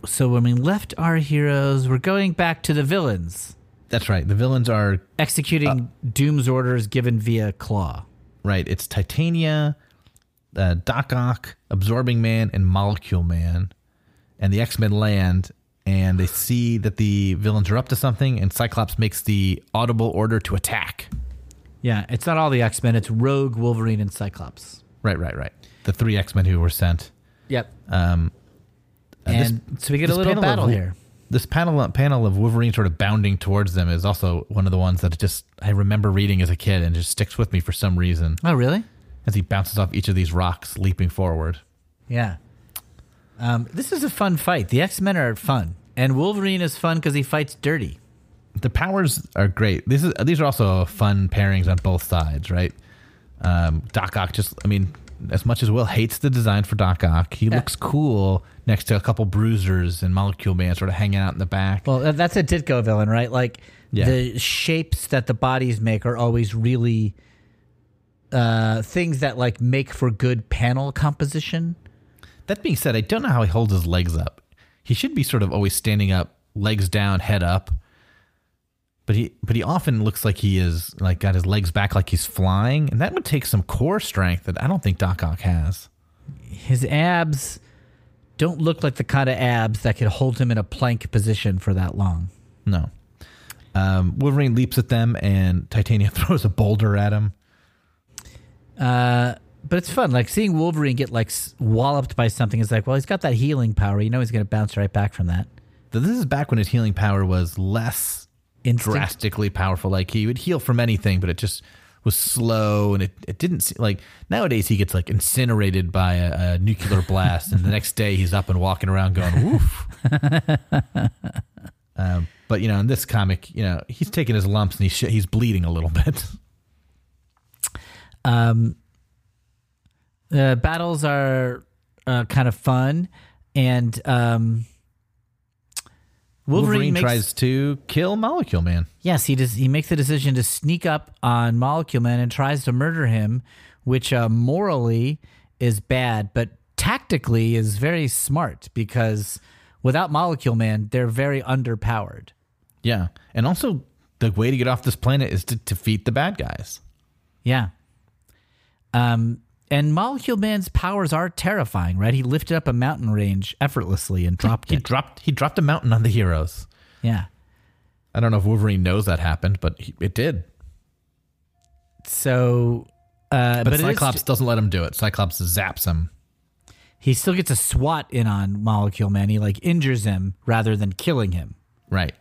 So when we left our heroes, we're going back to the villains, That's right. The villains are executing Doom's orders given via Claw. right. It's Titania, uh, Doc Ock, Absorbing Man, and Molecule Man, and the X Men land, and they see that the villains are up to something, and Cyclops makes the audible order to attack. Yeah, it's not all the X Men. It's Rogue, Wolverine, and Cyclops. Right, right, right. The three X Men who were sent. Yep. Um, uh, this- And so we get a little panel of battle here. This panel panel of Wolverine sort of bounding towards them is also one of the ones that just I remember reading as a kid and just sticks with me for some reason. Oh, really? as he bounces off each of these rocks, leaping forward. Yeah. Um, this is a fun fight. The X Men are fun, and Wolverine is fun because he fights dirty. The powers are great. This is these are also fun pairings on both sides, right? Um, Doc Ock just, I mean, as much as Will hates the design for Doc Ock, he looks cool next to a couple bruisers and Molecule Man sort of hanging out in the back. Well, that's a Ditko villain, right? Like Yeah. the shapes that the bodies make are always really uh, things that like make for good panel composition. That being said, I don't know how he holds his legs up. He should be sort of always standing up, legs down, head up. But he but he often looks like he is like got his legs back like he's flying, and that would take some core strength that I don't think Doc Ock has. His abs don't look like the kind of abs that could hold him in a plank position for that long. No. Um, Wolverine leaps at them, and Titania throws a boulder at him. Uh, but it's fun, like seeing Wolverine get like walloped by something. Is like, well, he's got that healing power. You know, he's going to bounce right back from that. This is back when his healing power was less Instinct. drastically powerful. Like he would heal from anything, but it just was slow and it, it didn't se- like nowadays he gets like incinerated by a, a nuclear blast and the next day he's up and walking around going woof. um, but you know in this comic, you know he's taking his lumps and he's sh- he's bleeding a little bit. Um, the battles are uh, kind of fun, and um, Wolverine, Wolverine makes, tries to kill Molecule Man. Yes, he does. He makes the decision to sneak up on Molecule Man and tries to murder him, which uh, morally is bad, but tactically is very smart because without Molecule Man, they're very underpowered. Yeah, and also the way to get off this planet is to defeat the bad guys. Yeah. Um, and Molecule Man's powers are terrifying, right? He lifted up a mountain range effortlessly and dropped He it. dropped he dropped a mountain on the heroes. Yeah. I don't know if Wolverine knows that happened, but he, it did. So, uh, But, but, it is- Cyclops doesn't let him do it. Cyclops zaps him. he still gets a swat in on Molecule Man. He like injures him rather than killing him. Right.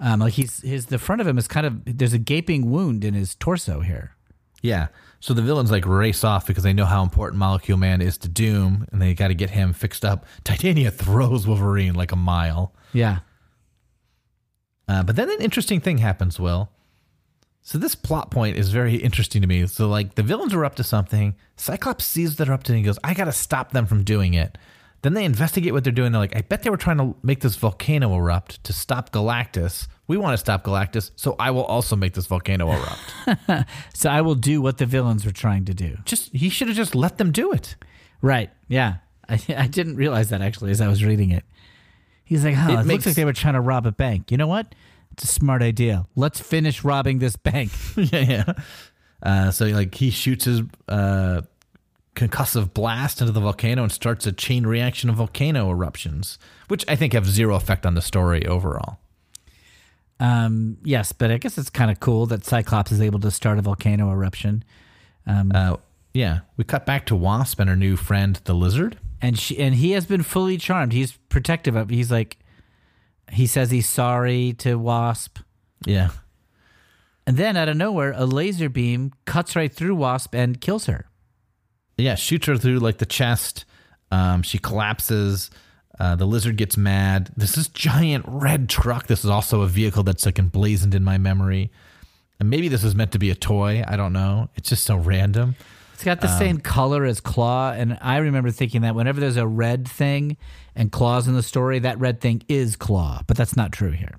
Um, like he's his the front of him is kind of there's a gaping wound in his torso here. Yeah. So the villains like race off because they know how important Molecule Man is to Doom, and they got to get him fixed up. Titania throws Wolverine like a mile. Yeah. Uh, but then an interesting thing happens, Will. So this plot point is very interesting to me. So like the villains are up to something. Cyclops sees that they're up to it and goes, I gotta stop them from doing it. Then they investigate what they're doing. They're like, I bet they were trying to make this volcano erupt to stop Galactus. We want to stop Galactus, so I will also make this volcano erupt. So I will do what the villains were trying to do. just he should have just let them do it. Right. Yeah. I, I didn't realize that actually as I was reading it. He's like, huh, It it, looks like they were trying to rob a bank. You know what? It's a smart idea. Let's finish robbing this bank. yeah, yeah. Uh, so like he shoots his uh, concussive blast into the volcano and starts a chain reaction of volcano eruptions, which I think have zero effect on the story overall. Um, yes, but I guess it's kind of cool that Cyclops is able to start a volcano eruption. Um, Uh, yeah, we cut back to Wasp and her new friend, the lizard. and she and he has been fully charmed. He's protective of. He's like, he says he's sorry to Wasp, Yeah, and then out of nowhere, a laser beam cuts right through Wasp and kills her. Yeah, shoots her through like the chest. Um, she collapses. Uh, the lizard gets mad. This is giant red truck. This is also a vehicle that's like emblazoned in my memory. And maybe this is meant to be a toy. I don't know. It's just so random. It's got the same color as Claw, and I remember thinking that whenever there's a red thing and Claw's in the story, that red thing is Claw, but that's not true here.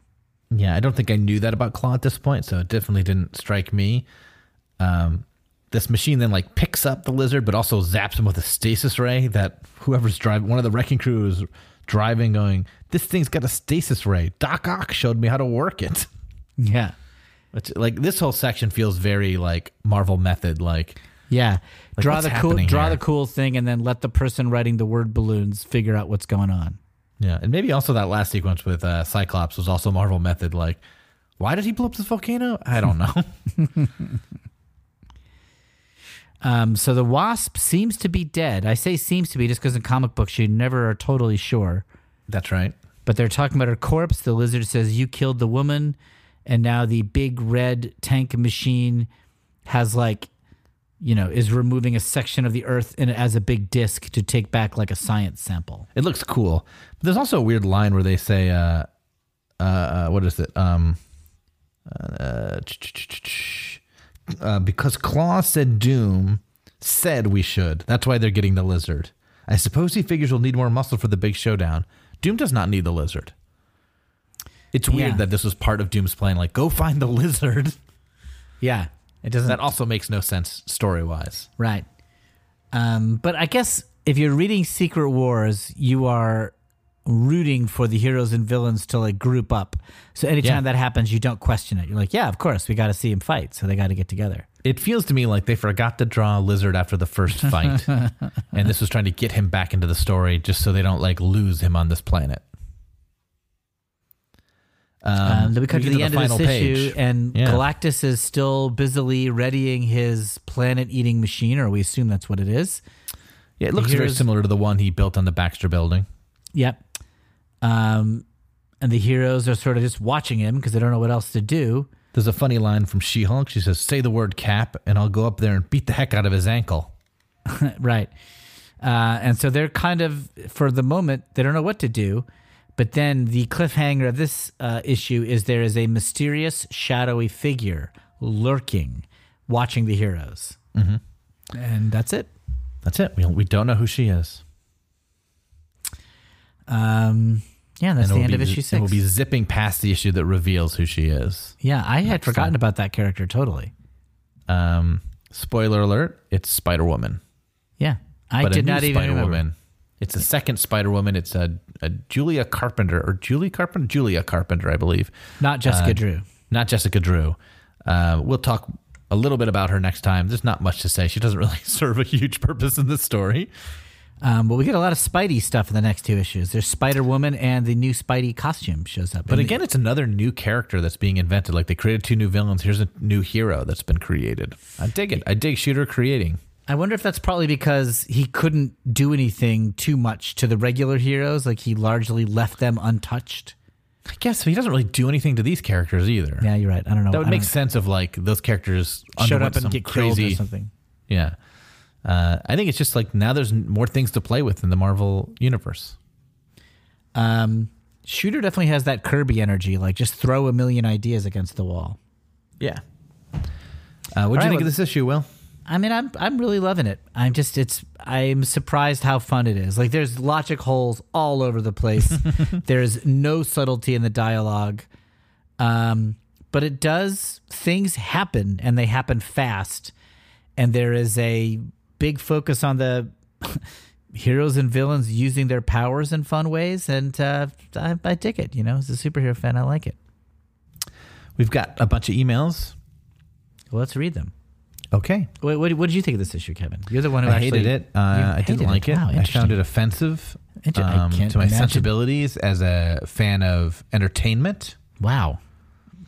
Yeah, I don't think I knew that about Claw at this point, so it definitely didn't strike me. Um, this machine then like picks up the lizard, but also zaps him with a stasis ray. That whoever's driving, one of the wrecking crew is driving, going, "This thing's got a stasis ray." Doc Ock showed me how to work it. Yeah. Which, like this whole section feels very like Marvel method, like Yeah. draw the cool draw here? the cool thing and then let the person writing the word balloons figure out what's going on. yeah, and maybe also that last sequence with uh, Cyclops was also Marvel method, like. Why did he blow up this volcano? I don't know. Um, so the wasp seems to be dead. I say seems to be just because in comic books you never are totally sure. That's right. But they're talking about her corpse. The lizard says, You killed the woman. And now the big red tank machine has like you know, is removing a section of the Earth in, as a big disk to take back like a science sample. It looks cool. But there's also a weird line where they say, uh, uh, uh, what is it? Um, uh, uh, because Claw said Doom said we should. That's why they're getting the lizard. I suppose he figures we'll need more muscle for the big showdown. Doom does not need the lizard. It's weird Yeah. that this was part of Doom's plan. Like, go find the lizard. Yeah, it doesn't. That also makes no sense story wise. Right. Um, but I guess if you're reading Secret Wars, you are rooting for the heroes and villains to like group up. So anytime Yeah. that happens, you don't question it. You're like, yeah, of course, we got to see him fight, so they got to get together. It feels to me like they forgot to draw a lizard after the first fight, and this was trying to get him back into the story just so they don't like lose him on this planet. Um, then we come we to get the end of this issue, and Yeah. Galactus is still busily readying his planet-eating machine, or we assume that's what it is. Yeah, it looks very similar to the one he built on the Baxter building. Yep. Um, and the heroes are sort of just watching him because they don't know what else to do. There's a funny line from She Hulk. She says, Say the word cap, and I'll go up there and beat the heck out of his ankle. right. Uh, and so they're kind of, for the moment, they don't know what to do. But then the cliffhanger of this uh, issue is there is a mysterious, shadowy figure lurking, watching the heroes. Mm-hmm. And that's it. That's it. We, we don't know who she is. Um, yeah, that's the end be, of issue six. we'll be zipping past the issue that reveals who she is. yeah, I had forgotten about that character totally. Um, spoiler alert: It's Spider Woman. Yeah, I but did not even Spider. Woman. It's a second Spider Woman. It's a, a Julia Carpenter or Julie Carpenter, Julia Carpenter, I believe. Not Jessica Uh, Drew. Not Jessica Drew. Uh, we'll talk a little bit about her next time. There's not much to say. She doesn't really serve a huge purpose in this story. Um, but we get a lot of Spidey stuff in the next two issues. There's Spider Woman and the new Spidey costume shows up. But again, it's another new character that's being invented. Like they created two new villains. Here's a new hero that's been created. I dig it. I dig Shooter creating. I wonder if that's probably because he couldn't do anything too much to the regular heroes. Like he largely left them untouched. I guess he doesn't really do anything to these characters either. Yeah, you're right. I don't know. That would I make sense of like those characters Showed up and some get crazy killed or something. Yeah. Uh, I think it's just like now there's more things to play with in the Marvel universe. Um, Shooter definitely has that Kirby energy. Like just throw a million ideas against the wall. Yeah. Uh, what do you right, think well- of this issue, Will? I mean, I'm I'm really loving it. I'm just it's I'm surprised how fun it is. Like there's logic holes all over the place. there's no subtlety in the dialogue. Um, but it does things happen and they happen fast. And there is a big focus on the heroes and villains using their powers in fun ways and uh, I, I dig it, you know. As a superhero fan, I like it. We've got a bunch of emails. Well, let's read them. Okay. What, what, what did you think of this issue, Kevin? You're the one who I actually hated it. Uh, I didn't like it. Wow, I found it offensive um, to my imagine. sensibilities as a fan of entertainment Wow.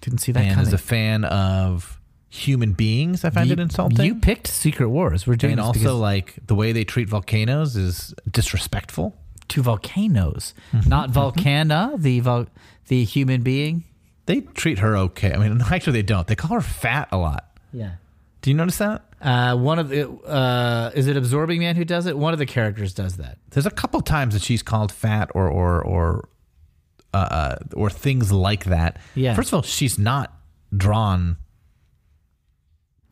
Didn't see that and coming. as a fan of human beings. I find you, it insulting. You picked Secret Wars. We're doing and also, like the way they treat volcanoes is disrespectful. to volcanoes, Mm-hmm. not Volcana, the vol- the human being. They treat her okay. I mean, actually, they don't. They call her fat a lot. Yeah. Do you notice that? Uh, one of the uh, is it Absorbing Man who does it? One of the characters does that. There's a couple times that she's called fat or or or uh, uh, or things like that. Yeah. First of all, she's not drawn.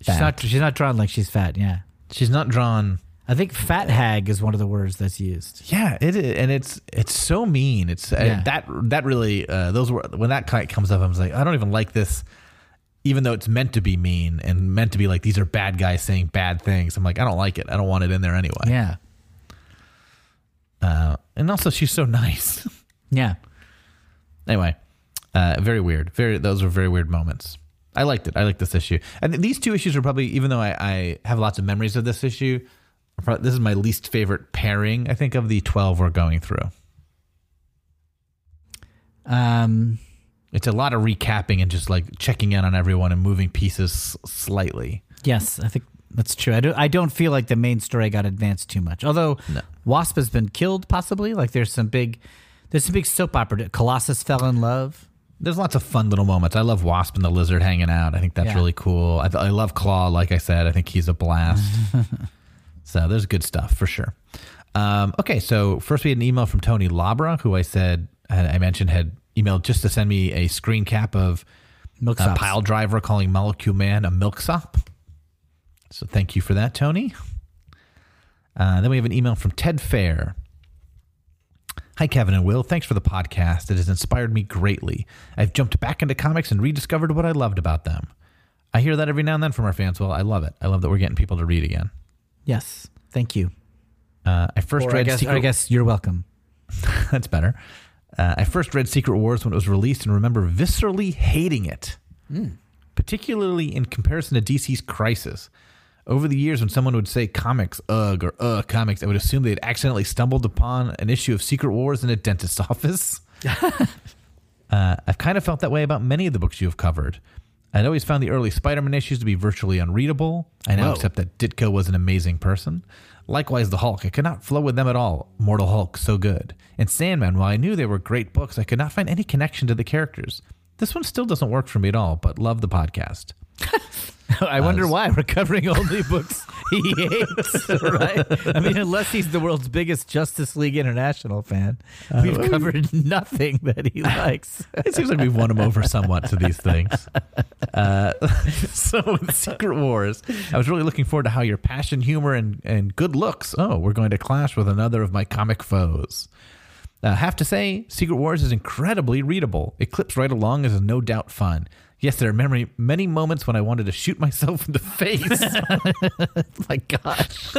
She's not. She's not drawn like she's fat. Yeah. She's not drawn. I think fat hag is one of the words that's used. Yeah, it is, and it's it's so mean. It's uh, that that really uh, those were when that kind comes up. I was like, I don't even like this, even though it's meant to be mean and meant to be like these are bad guys saying bad things. I'm like, I don't like it. I don't want it in there anyway. Yeah. Uh, and also, she's so nice. Yeah. anyway, uh, very weird. Very those were very weird moments. I liked it. I liked this issue, and these two issues are probably even though I, I have lots of memories of this issue. This is my least favorite pairing. I think of the twelve we're going through. Um. It's a lot of recapping and just like checking in on everyone and moving pieces slightly. Yes, I think that's true. I don't. I don't feel like the main story got advanced too much. Although No. Wasp has been killed, possibly. Like there's some big, there's some big soap opera. Colossus fell in love. There's lots of fun little moments. I love Wasp and the Lizard hanging out. I think that's Yeah. really cool. I, th- I love Claw. Like I said, I think he's a blast. so there's good stuff for sure. Um, okay, so first we had an email from Tony Labra, who I said I mentioned had emailed just to send me a screen cap of Milk a pile driver calling Molecule Man a milksop. So thank you for that, Tony. Uh, then we have an email from Ted Fair. Hi, Kevin and Will. Thanks for the podcast. It has inspired me greatly. I've jumped back into comics and rediscovered what I loved about them. I hear that every now and then from our fans. Well, I love it. I love that we're getting people to read again. Yes. Thank you. Uh, I first Or I read guess, Secret I guess you're welcome. That's better. Uh, I first read Secret Wars when it was released and remember viscerally hating it, particularly in comparison to DC's Crisis. Over the years, when someone would say comics, ugh, or uh, comics, I would assume they'd accidentally stumbled upon an issue of Secret Wars in a dentist's office. uh, I've kind of felt that way about many of the books you have covered. I'd always found the early Spider Man issues to be virtually unreadable. I now Whoa. accept that Ditko was an amazing person. Likewise, the Hulk. I could not flow with them at all. Mortal Hulk, so good. And Sandman, while I knew they were great books, I could not find any connection to the characters. This one still doesn't work for me at all, but love the podcast. I wonder why we're covering only books he hates, right? I mean, unless he's the world's biggest Justice League International fan, we've covered nothing that he likes. It seems like we've won him over somewhat to these things. Uh, so with Secret Wars, I was really looking forward to how your passion, humor, and, and good looks, oh, we're going to clash with another of my comic foes. I have to say, Secret Wars is incredibly readable. It clips right along and is no doubt fun. Yes, there are many, many moments when I wanted to shoot myself in the face, My gosh.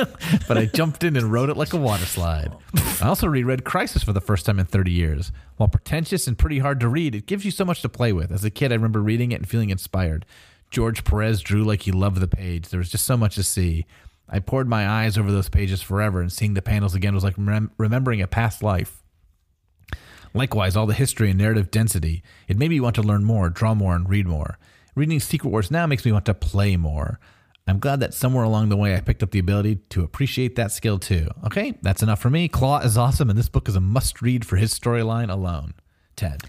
but I jumped in and rode it like a water slide. I also reread Crisis for the first time in 30 years. While pretentious and pretty hard to read, it gives you so much to play with. As a kid, I remember reading it and feeling inspired. George Perez drew like he loved the page. There was just so much to see. I poured my eyes over those pages forever, and seeing the panels again was like rem- remembering a past life. Likewise, all the history and narrative density. It made me want to learn more, draw more, and read more. Reading Secret Wars now makes me want to play more. I'm glad that somewhere along the way I picked up the ability to appreciate that skill too. Okay, that's enough for me. Claw is awesome, and this book is a must read for his storyline alone. Ted.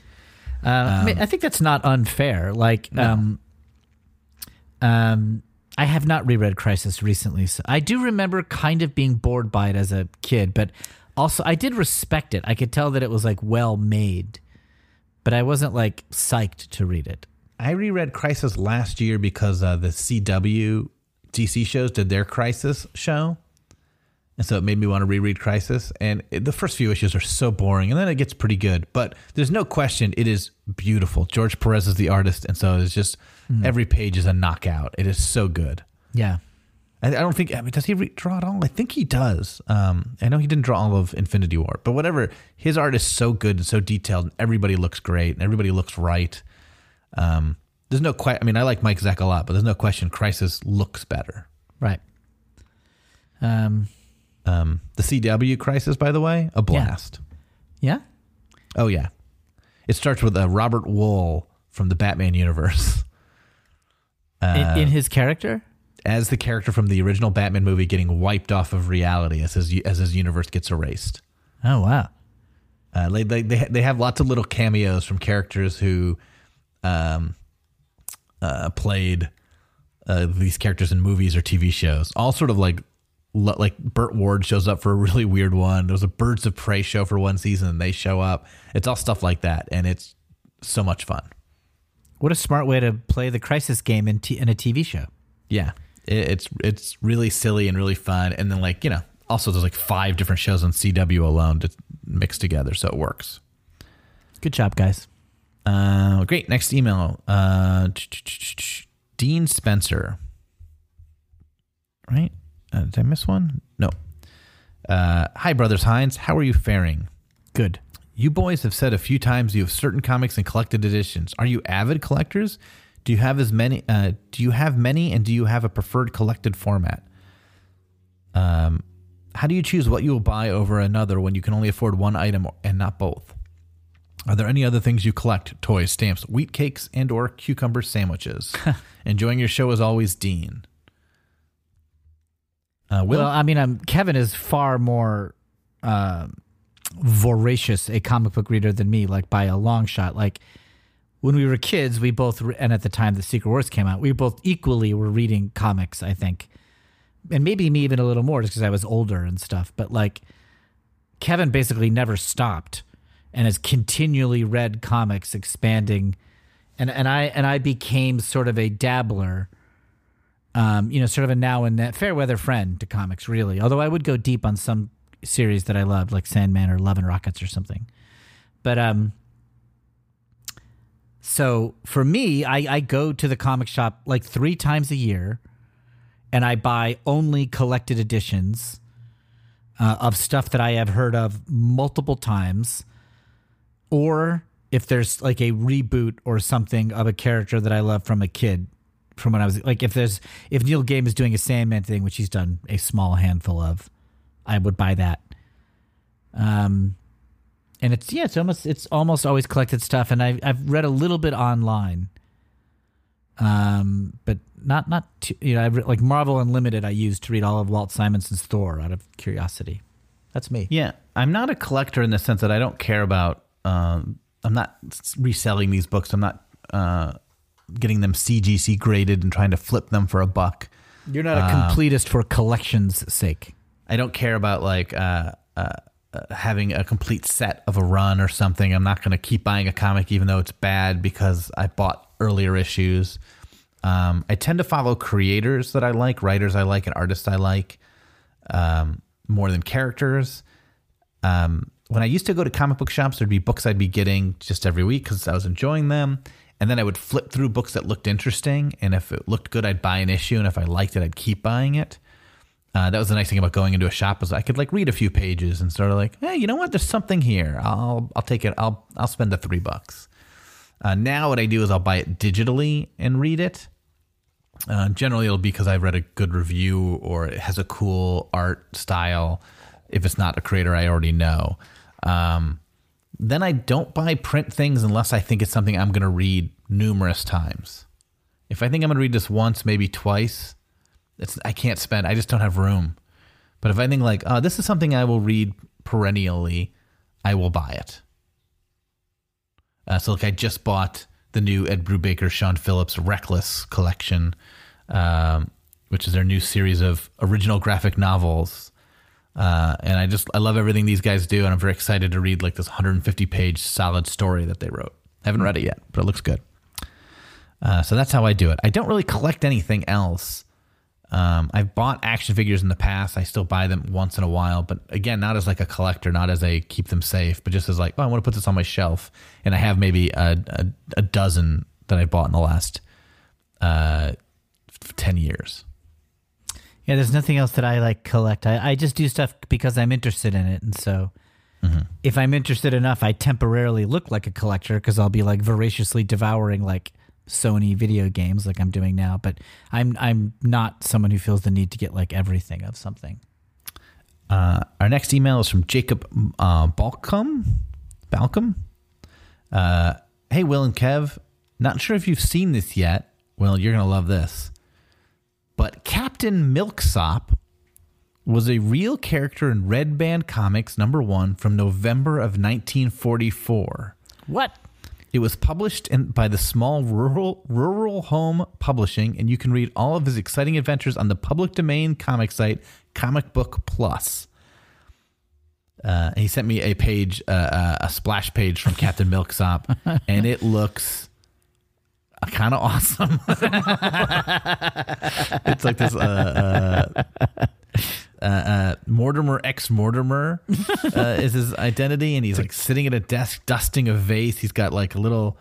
Uh, I, mean, I think that's not unfair. Like, um, um, I have not reread Crisis recently, so I do remember kind of being bored by it as a kid, but also I did respect it. I could tell that it was like well made, but I wasn't like psyched to read it. I reread Crisis last year because uh, the CW DC shows did their Crisis show. And so it made me want to reread Crisis. And it, the first few issues are so boring, and then it gets pretty good. But there's no question it is beautiful. George Perez is the artist, and so it's just every page is a knockout. It is so good. Yeah. I, I don't think. I mean, does he re- draw it all? I think he does. Um, I know he didn't draw all of Infinity War, but whatever. His art is so good and so detailed, and everybody looks great, and everybody looks right. Um, there's no question. I mean, I like Mike Zeck a lot, but there's no question. Crisis looks better. Right. Um. Um, the CW Crisis, by the way, a blast. Yeah. Oh yeah, it starts with a Robert Wuhl from the Batman universe in, in his character. As the character from the original Batman movie getting wiped off of reality as his as his universe gets erased. Oh wow. Uh, they, they they they have lots of little cameos from characters who, um, uh, played uh, these characters in movies or TV shows. All sort of like like Burt Ward shows up for a really weird one. There was a Birds of Prey show for one season, and they show up. It's all stuff like that, and it's so much fun. What a smart way to play the Crisis game in, t- in a TV show. Yeah, it, it's it's really silly and really fun. And then like you know, also there's like five different shows on CW alone to mix together, so it works. Good job, guys. Uh, great. Next email. Uh, Dean Spencer. Right? Uh, did I miss one? No. Uh, hi, brothers Hines. How are you faring? Good. You boys have said a few times you have certain comics and collected editions. Are you avid collectors? Do you have as many? Uh, do you have many, and do you have a preferred collected format? Um, how do you choose what you will buy over another when you can only afford one item and not both? Are there any other things you collect? Toys, stamps, wheat cakes, and or cucumber sandwiches. Enjoying your show as always, Dean. Uh, Will, Well, I mean, um, Kevin is far more uh, voracious a comic book reader than me, like by a long shot. Like, when we were kids, we both re- and at the time the Secret Wars came out, we both equally were reading comics. I think, and maybe me even a little more just because I was older and stuff. But like, Kevin basically never stopped and has continually read comics, expanding, and and I and I became sort of a dabbler. Um, you know, sort of a now and then fair weather friend to comics, really. Although I would go deep on some series that I loved, like Sandman or Love and Rockets or something. But um, so for me, I, I go to the comic shop like three times a year, and I buy only collected editions uh, of stuff that I have heard of multiple times, or if there's like a reboot or something of a character that I love from a kid, from when I was like, if there's if Neil Gaiman is doing a Sandman thing, which he's done a small handful of, I would buy that. Um, and it's yeah, it's almost it's almost always collected stuff, and I've I've read a little bit online. Um, but not not too, you know I've re- like Marvel Unlimited. I used to read all of Walt Simonson's Thor out of curiosity. That's me. Yeah, I'm not a collector in the sense that I don't care about. Um, I'm not reselling these books. I'm not uh, getting them CGC graded and trying to flip them for a buck. You're not a completist for collection's sake. I don't care about like uh, uh, having a complete set of a run or something. I'm not going to keep buying a comic even though it's bad because I bought earlier issues. Um, I tend to follow creators that I like, writers I like, and artists I like um, more than characters. Um, when I used to go to comic book shops, there'd be books I'd be getting just every week because I was enjoying them. And then I would flip through books that looked interesting. And if it looked good, I'd buy an issue. And if I liked it, I'd keep buying it. Uh, that was the nice thing about going into a shop was I could like read a few pages and sort of like, hey, you know what? There's something here. I'll I'll take it. I'll I'll spend the three bucks. Uh, now what I do is I'll buy it digitally and read it. Uh, generally, it'll be because I've read a good review or it has a cool art style. If it's not a creator I already know, um, then I don't buy print things unless I think it's something I'm going to read numerous times. If I think I'm going to read this once, maybe twice, it's I can't spend. I just don't have room. But if I think like, oh, this is something I will read perennially, I will buy it. Uh, so like I just bought the new Ed Brubaker, Sean Phillips Reckless collection, um, which is their new series of original graphic novels. Uh, and I just I love everything these guys do, and I'm very excited to read like this 150 page solid story that they wrote. I haven't read it yet, but it looks good. Uh, so that's how I do it. I don't really collect anything else. Um, I've bought action figures in the past. I still buy them once in a while, but again, not as like a collector, not as a keep them safe, but just as like, oh, I want to put this on my shelf. And I have maybe a, a, a dozen that I bought in the last uh, 10 years. Yeah, there's nothing else that I like collect. I, I just do stuff because I'm interested in it, and so if I'm interested enough, I temporarily look like a collector because I'll be like voraciously devouring like Sony video games, like I'm doing now. But I'm I'm not someone who feels the need to get like everything of something. Uh, our next email is from Jacob uh, Balcom. Balcom. Uh, hey, Will and Kev. Not sure if you've seen this yet. Well, you're going to love this. But Captain Milksop was a real character in Red Band Comics number one from November of 1944. What? It was published in, by the small rural rural home publishing, and you can read all of his exciting adventures on the public domain comic site Comic Book Plus. Uh, he sent me a page, uh, uh, a splash page from Captain Milksop, and it looks kind of awesome. it's like this. Uh, uh, Mortimer X Mortimer uh, is his identity, and he's like sitting at a desk dusting a vase. He's got like a little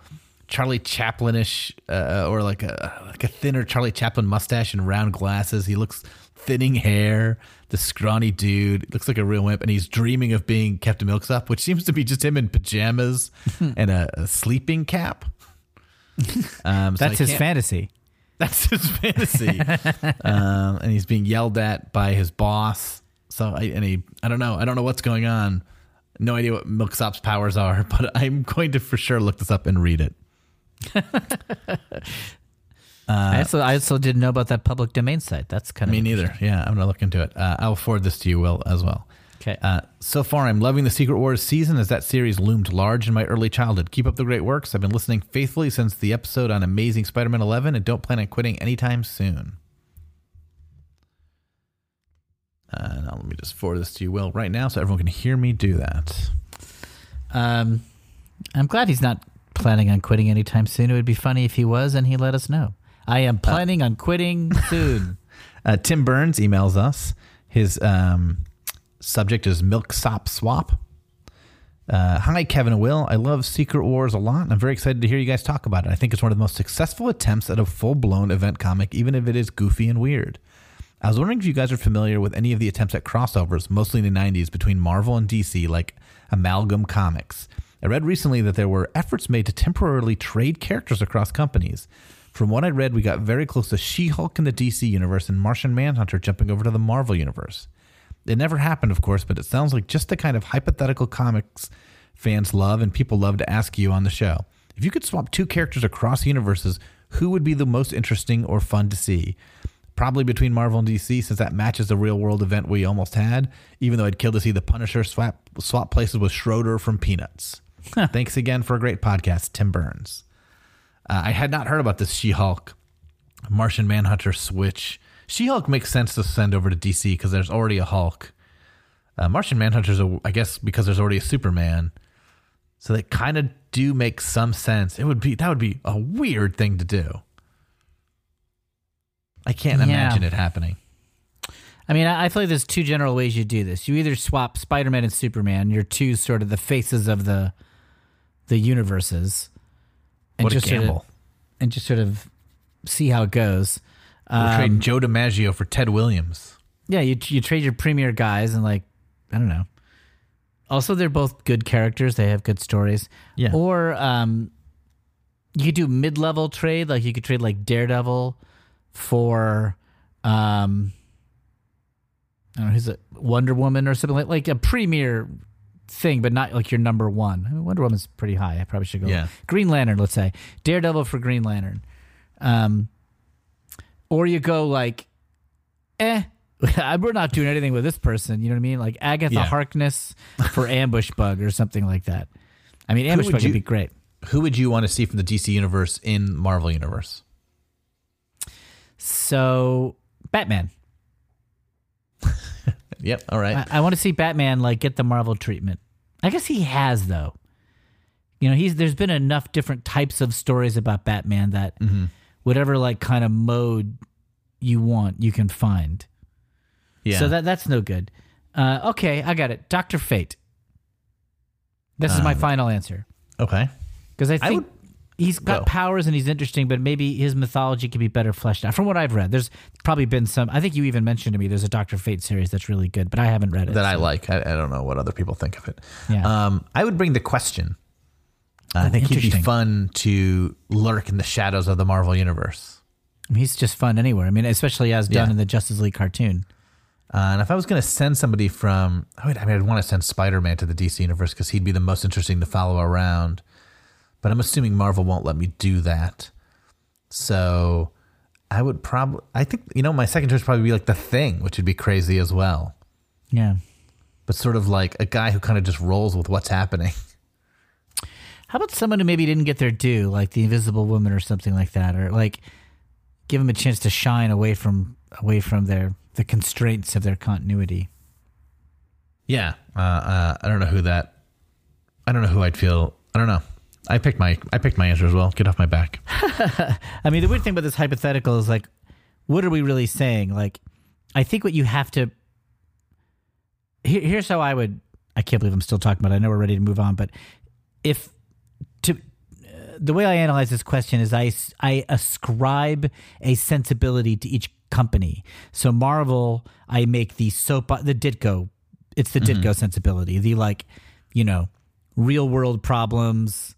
Charlie Chaplinish, uh, or like a like a thinner Charlie Chaplin mustache and round glasses. He looks thinning hair. The scrawny dude looks like a real wimp, and he's dreaming of being Captain Milksop, which seems to be just him in pajamas and a, a sleeping cap. Um, so I That's his can't- fantasy. that's his fantasy. um, and he's being yelled at by his boss. So I and he I don't know. I don't know what's going on. No idea what Milksop's powers are, but I'm going to for sure look this up and read it. I also I also didn't know about that public domain site. That's kind of Me neither. Yeah, I'm gonna look into it. Uh, I'll forward this to you, Will, as well. Okay. Uh, so far, I'm loving the Secret Wars season as that series loomed large in my early childhood. Keep up the great works. I've been listening faithfully since the episode on Amazing Spider Man 11 and don't plan on quitting anytime soon. Uh, now, let me just forward this to you, Will, right now so everyone can hear me do that. Um, I'm glad he's not planning on quitting anytime soon. It would be funny if he was and he let us know. I am planning on quitting soon. Uh, Tim Burns emails us. His um, subject is Milksop Swap. Uh, Hi, Kevin and Will. I love Secret Wars a lot, and I'm very excited to hear you guys talk about it. I think it's one of the most successful attempts at a full blown event comic, even if it is goofy and weird. I was wondering if you guys are familiar with any of the attempts at crossovers, mostly in the 90s, between Marvel and DC, like Amalgam Comics. I read recently that there were efforts made to temporarily trade characters across companies. From what I read, we got very close to She Hulk in the DC universe and Martian Manhunter jumping over to the Marvel universe. It never happened, of course, but it sounds like just the kind of hypothetical comics fans love and people love to ask you on the show. If you could swap two characters across universes, who would be the most interesting or fun to see? Probably between Marvel and DC, since that matches the real world event we almost had, even though I'd kill to see the Punisher swap, swap places with Schroeder from Peanuts. Thanks again for a great podcast, Tim Burns. Uh, I had not heard about this She Hulk Martian Manhunter switch. She Hulk makes sense to send over to DC because there's already a Hulk. Uh, Martian Manhunter's, a, I guess, because there's already a Superman. So they kind of do make some sense. It would be that would be a weird thing to do. I can't Yeah. imagine it happening. I mean, I feel like there's two general ways you do this. You either swap Spider-Man and Superman, you're two sort of the faces of the the universes, and What just sort of, and just sort of see how it goes. We're Um, trading Joe DiMaggio for Ted Williams. yeah, you you trade your premier guys and like I don't know. Also, they're both good characters. They have good stories. Yeah. Or um, you could do mid-level trade. Like you could trade like Daredevil for um, I don't know who's it Wonder Woman or something like like a premier thing, but not like your number one. I mean, Wonder Woman's pretty high. I probably should go Yeah. Green Lantern. Let's say Daredevil for Green Lantern. Um, or you go like, eh. We're not doing anything with this person. You know what I mean? Like Agatha Yeah. Harkness for Ambush Bug or something like that. I mean, Ambush would Bug you- would be great. Who would you want to see from the DC universe in Marvel universe? So Batman. Yep. All right. I, I want to see Batman like get the Marvel treatment. I guess he has though. You know, he's there's been enough different types of stories about Batman that Mm-hmm. Whatever like kind of mode you want, you can find. yeah. So that that's no good. Uh, okay, I got it. Doctor Fate. This is my Um, final answer okay. because I think he's got Go. powers and he's interesting, but maybe his mythology could be better fleshed out. From what I've read, there's probably been some. I think you even mentioned to me there's a Doctor Fate series that's really good, but I haven't read it. that I like. I, I don't know what other people think of it. Yeah. Um, I would bring the question. I think he'd be fun to lurk in the shadows of the Marvel universe. He's just fun anywhere. I mean, especially as done Yeah. in the Justice League cartoon. Uh, and if I was going to send somebody from, I, would, I mean, I'd want to send Spider Man to the DC universe because he'd be the most interesting to follow around. But I'm assuming Marvel won't let me do that. So I would probably, I think, you know, my second choice would probably be like The Thing, which would be crazy as well. Yeah. But sort of like a guy who kind of just rolls with what's happening. How about someone who maybe didn't get their due, like the Invisible Woman or something like that, or like give them a chance to shine away from away from their the constraints of their continuity. Yeah. Uh, uh, I don't know who that. I don't know who I'd feel. I don't know. I picked my I picked my answer as well. Get off my back. I mean, the weird thing about this hypothetical is like, what are we really saying? Like, I think what you have to. Here, here's how I would. I can't believe I'm still talking about. It. I know we're ready to move on, but if the way I analyze this question is I, I ascribe a sensibility to each company. So Marvel, I make the soap the Ditko. It's the Ditko sensibility. The like, you know, real world problems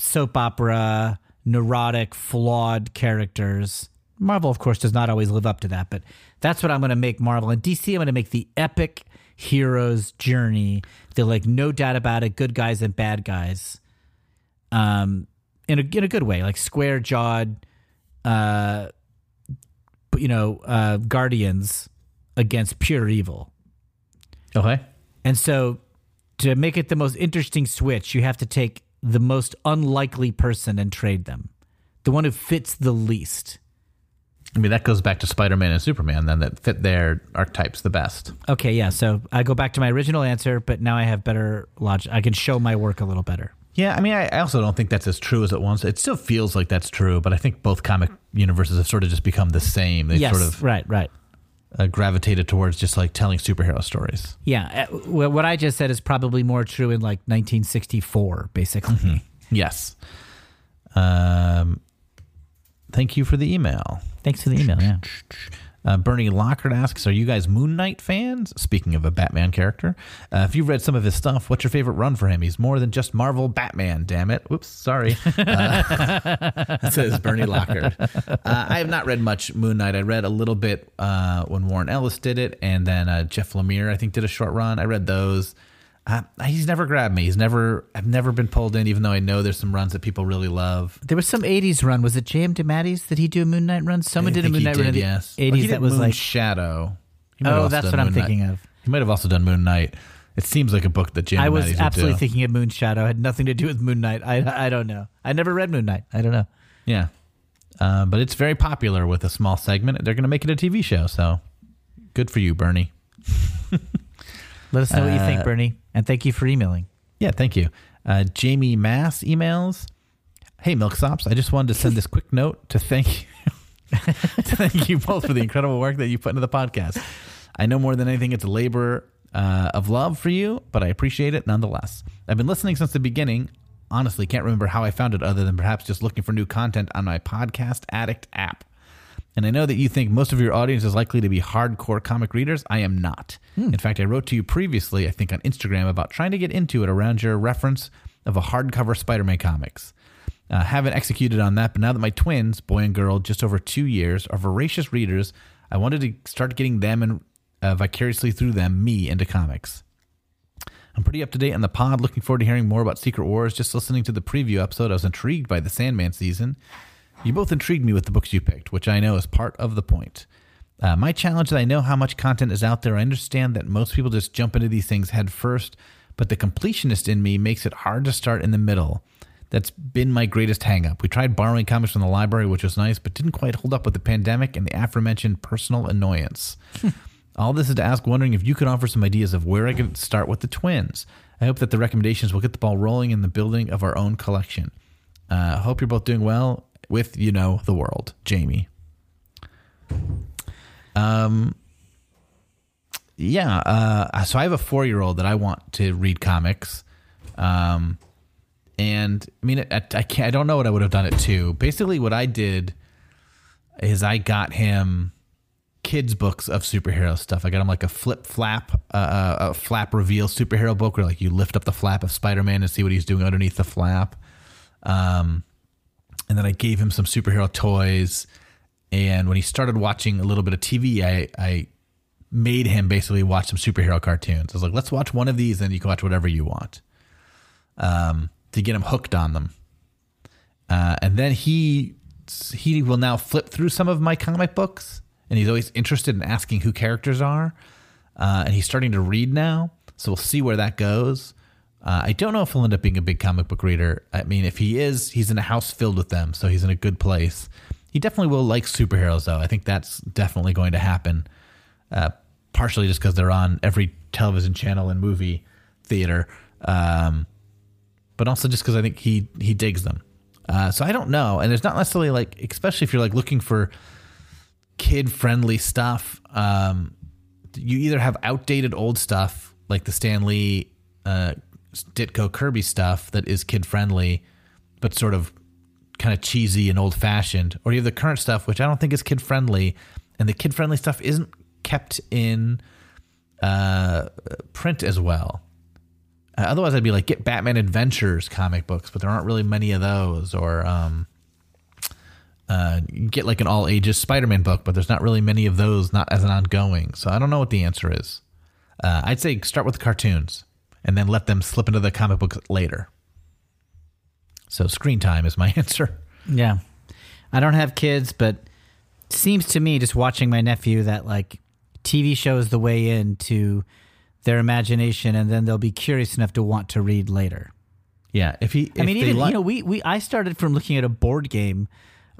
soap opera, neurotic, flawed characters. Marvel, of course, does not always live up to that, but that's what I'm going to make Marvel. And DC, I'm going to make the epic hero's journey. They're like, no doubt about it, good guys and bad guys. Um, in a in a good way, like square jawed, uh, you know, uh, guardians against pure evil. Okay. And so to make it the most interesting switch, you have to take the most unlikely person and trade them. The one who fits the least. I mean, that goes back to Spider Man and Superman, then, that fit their archetypes the best. Okay, yeah. So I go back to my original answer, but now I have better logic. I can show my work a little better. Yeah, I mean, I also don't think that's as true as it once. It still feels like that's true, but I think both comic universes have sort of just become the same. They yes, sort of right, right. uh, gravitated towards just like telling superhero stories. Yeah, uh, what I just said is probably more true in like 1964, basically. Yes. Um, thank you for the email. Thanks for the email. Yeah. Uh, Bernie Lockhart asks, "Are you guys Moon Knight fans?" Speaking of a Batman character, uh, if you've read some of his stuff, what's your favorite run for him? He's more than just Marvel Batman. Damn it! Whoops, sorry. Uh, says Bernie Lockhart. Uh, I have not read much Moon Knight. I read a little bit uh, when Warren Ellis did it, and then uh, Jeff Lemire, I think, did a short run. I read those. Uh, he's never grabbed me. He's never. I've never been pulled in, even though I know there's some runs that people really love. There was some 80s run. Was it J.M. DeMatteis? Did he do a Moon Knight run? Someone did a think Moon he Knight run in did, the yes. 80s Well, he did that was Moon like. Shadow. Oh, that's done what I'm Moon Knight. thinking of. He might have also done Moon Knight. It seems like a book that Jim I was Mattis would absolutely thinking of Moon Shadow. Had nothing to do with Moon Knight. I, I don't know. I never read Moon Knight. I don't know. Yeah, uh, but it's very popular with a small segment. They're going to make it a TV show, so good for you, Bernie. Let us know what you Uh, think, Bernie. And thank you for emailing. Yeah, thank you. Uh, Jamie Mass emails. Hey, Milksops, I just wanted to send this quick note to thank you. to thank you both for the incredible work that you put into the podcast. I know more than anything, it's a labor uh, of love for you, but I appreciate it nonetheless. I've been listening since the beginning. Honestly, can't remember how I found it other than perhaps just looking for new content on my Podcast Addict app. And I know that you think most of your audience is likely to be hardcore comic readers. I am not. In fact, I wrote to you previously, I think on Instagram, about trying to get into it around your reference of a hardcover Spider Man comics. Uh, haven't executed on that, but now that my twins, boy and girl, just over two years, are voracious readers, I wanted to start getting them and uh, vicariously through them, me, into comics. I'm pretty up to date on the pod. Looking forward to hearing more about Secret Wars. Just listening to the preview episode, I was intrigued by the Sandman season. You both intrigued me with the books you picked, which I know is part of the point. Uh, my challenge is I know how much content is out there. I understand that most people just jump into these things head first, but the completionist in me makes it hard to start in the middle. That's been my greatest hangup. We tried borrowing comics from the library, which was nice, but didn't quite hold up with the pandemic and the aforementioned personal annoyance. All this is to ask, wondering if you could offer some ideas of where I could start with the twins. I hope that the recommendations will get the ball rolling in the building of our own collection. Uh, hope you're both doing well with, you know, the world. Jamie. Um, yeah. Uh, so I have a four year old that I want to read comics. Um, and I mean, I, I can't, I don't know what I would have done it to. Basically, what I did is I got him kids books of superhero stuff. I got him like a flip flap, uh, a flap reveal superhero book where like you lift up the flap of Spider Man and see what he's doing underneath the flap. Um, and then I gave him some superhero toys. And when he started watching a little bit of TV, I, I made him basically watch some superhero cartoons. I was like, let's watch one of these, and you can watch whatever you want um, to get him hooked on them. Uh, and then he he will now flip through some of my comic books, and he's always interested in asking who characters are. Uh, and he's starting to read now, so we'll see where that goes. Uh, I don't know if he'll end up being a big comic book reader. I mean, if he is, he's in a house filled with them, so he's in a good place. He definitely will like superheroes, though. I think that's definitely going to happen. Uh, partially just because they're on every television channel and movie theater, um, but also just because I think he he digs them. Uh, so I don't know, and there's not necessarily like, especially if you're like looking for kid friendly stuff. Um, you either have outdated old stuff like the Stan Lee, uh, Ditko Kirby stuff that is kid friendly, but sort of kind of cheesy and old fashioned, or you have the current stuff which I don't think is kid friendly, and the kid friendly stuff isn't kept in uh, print as well. Uh, otherwise, I'd be like, get Batman Adventures comic books, but there aren't really many of those. Or um, uh, get like an all ages Spider Man book, but there's not really many of those, not as an ongoing. So I don't know what the answer is. Uh, I'd say start with cartoons and then let them slip into the comic book later. So screen time is my answer. Yeah. I don't have kids, but it seems to me just watching my nephew that like TV shows the way into their imagination, and then they'll be curious enough to want to read later. Yeah, if he, I mean, even li- you know, we we I started from looking at a board game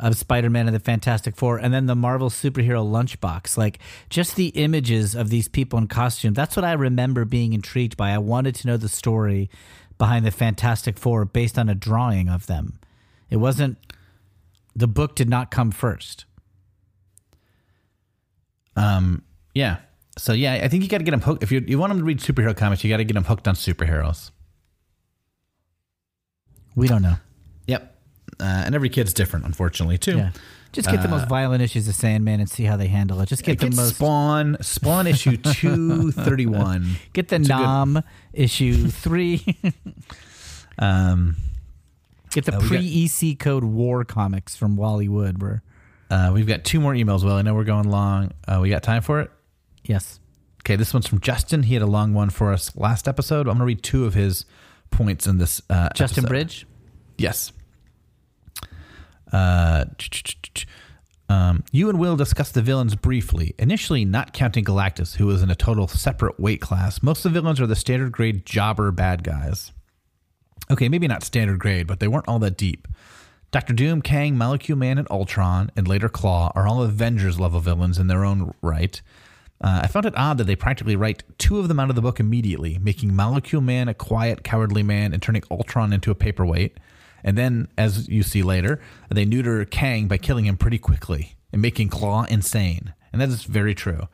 of Spider-Man and the Fantastic Four, and then the Marvel superhero lunchbox. Like just the images of these people in costume. That's what I remember being intrigued by. I wanted to know the story behind the Fantastic Four based on a drawing of them. It wasn't. The book did not come first. Um, yeah. So yeah, I think you got to get them hooked. If you you want them to read superhero comics, you got to get them hooked on superheroes. We don't know. Uh, and every kid's different, unfortunately, too. Yeah. Just get the most violent issues of Sandman and see how they handle it. Just get the most. Spawn, Spawn issue two thirty one. Get the Nom issue three. Um, Get the Uh, pre EC code war comics from Wally Wood. Where uh, we've got two more emails. Well, I know we're going long. Uh, we got time for it. yes, Okay, this one's from Justin. He had a long one for us last episode. I'm gonna read two of his points in this. Uh, Justin episode. Bridge. Yes. Uh, um, you and Will discuss the villains briefly. Initially, not counting Galactus, who is in a total separate weight class. Most of the villains are the standard grade jobber bad guys. Okay, maybe not standard grade, but they weren't all that deep. Doctor Doom, Kang, Molecule Man, and Ultron, and later Klaw are all Avengers level villains in their own right. Uh, I found it odd that they practically write two of them out of the book immediately, making Molecule Man a quiet, cowardly man and turning Ultron into a paperweight. And then, as you see later, they neuter Kang by killing him pretty quickly and making Klaw insane. And that is very true.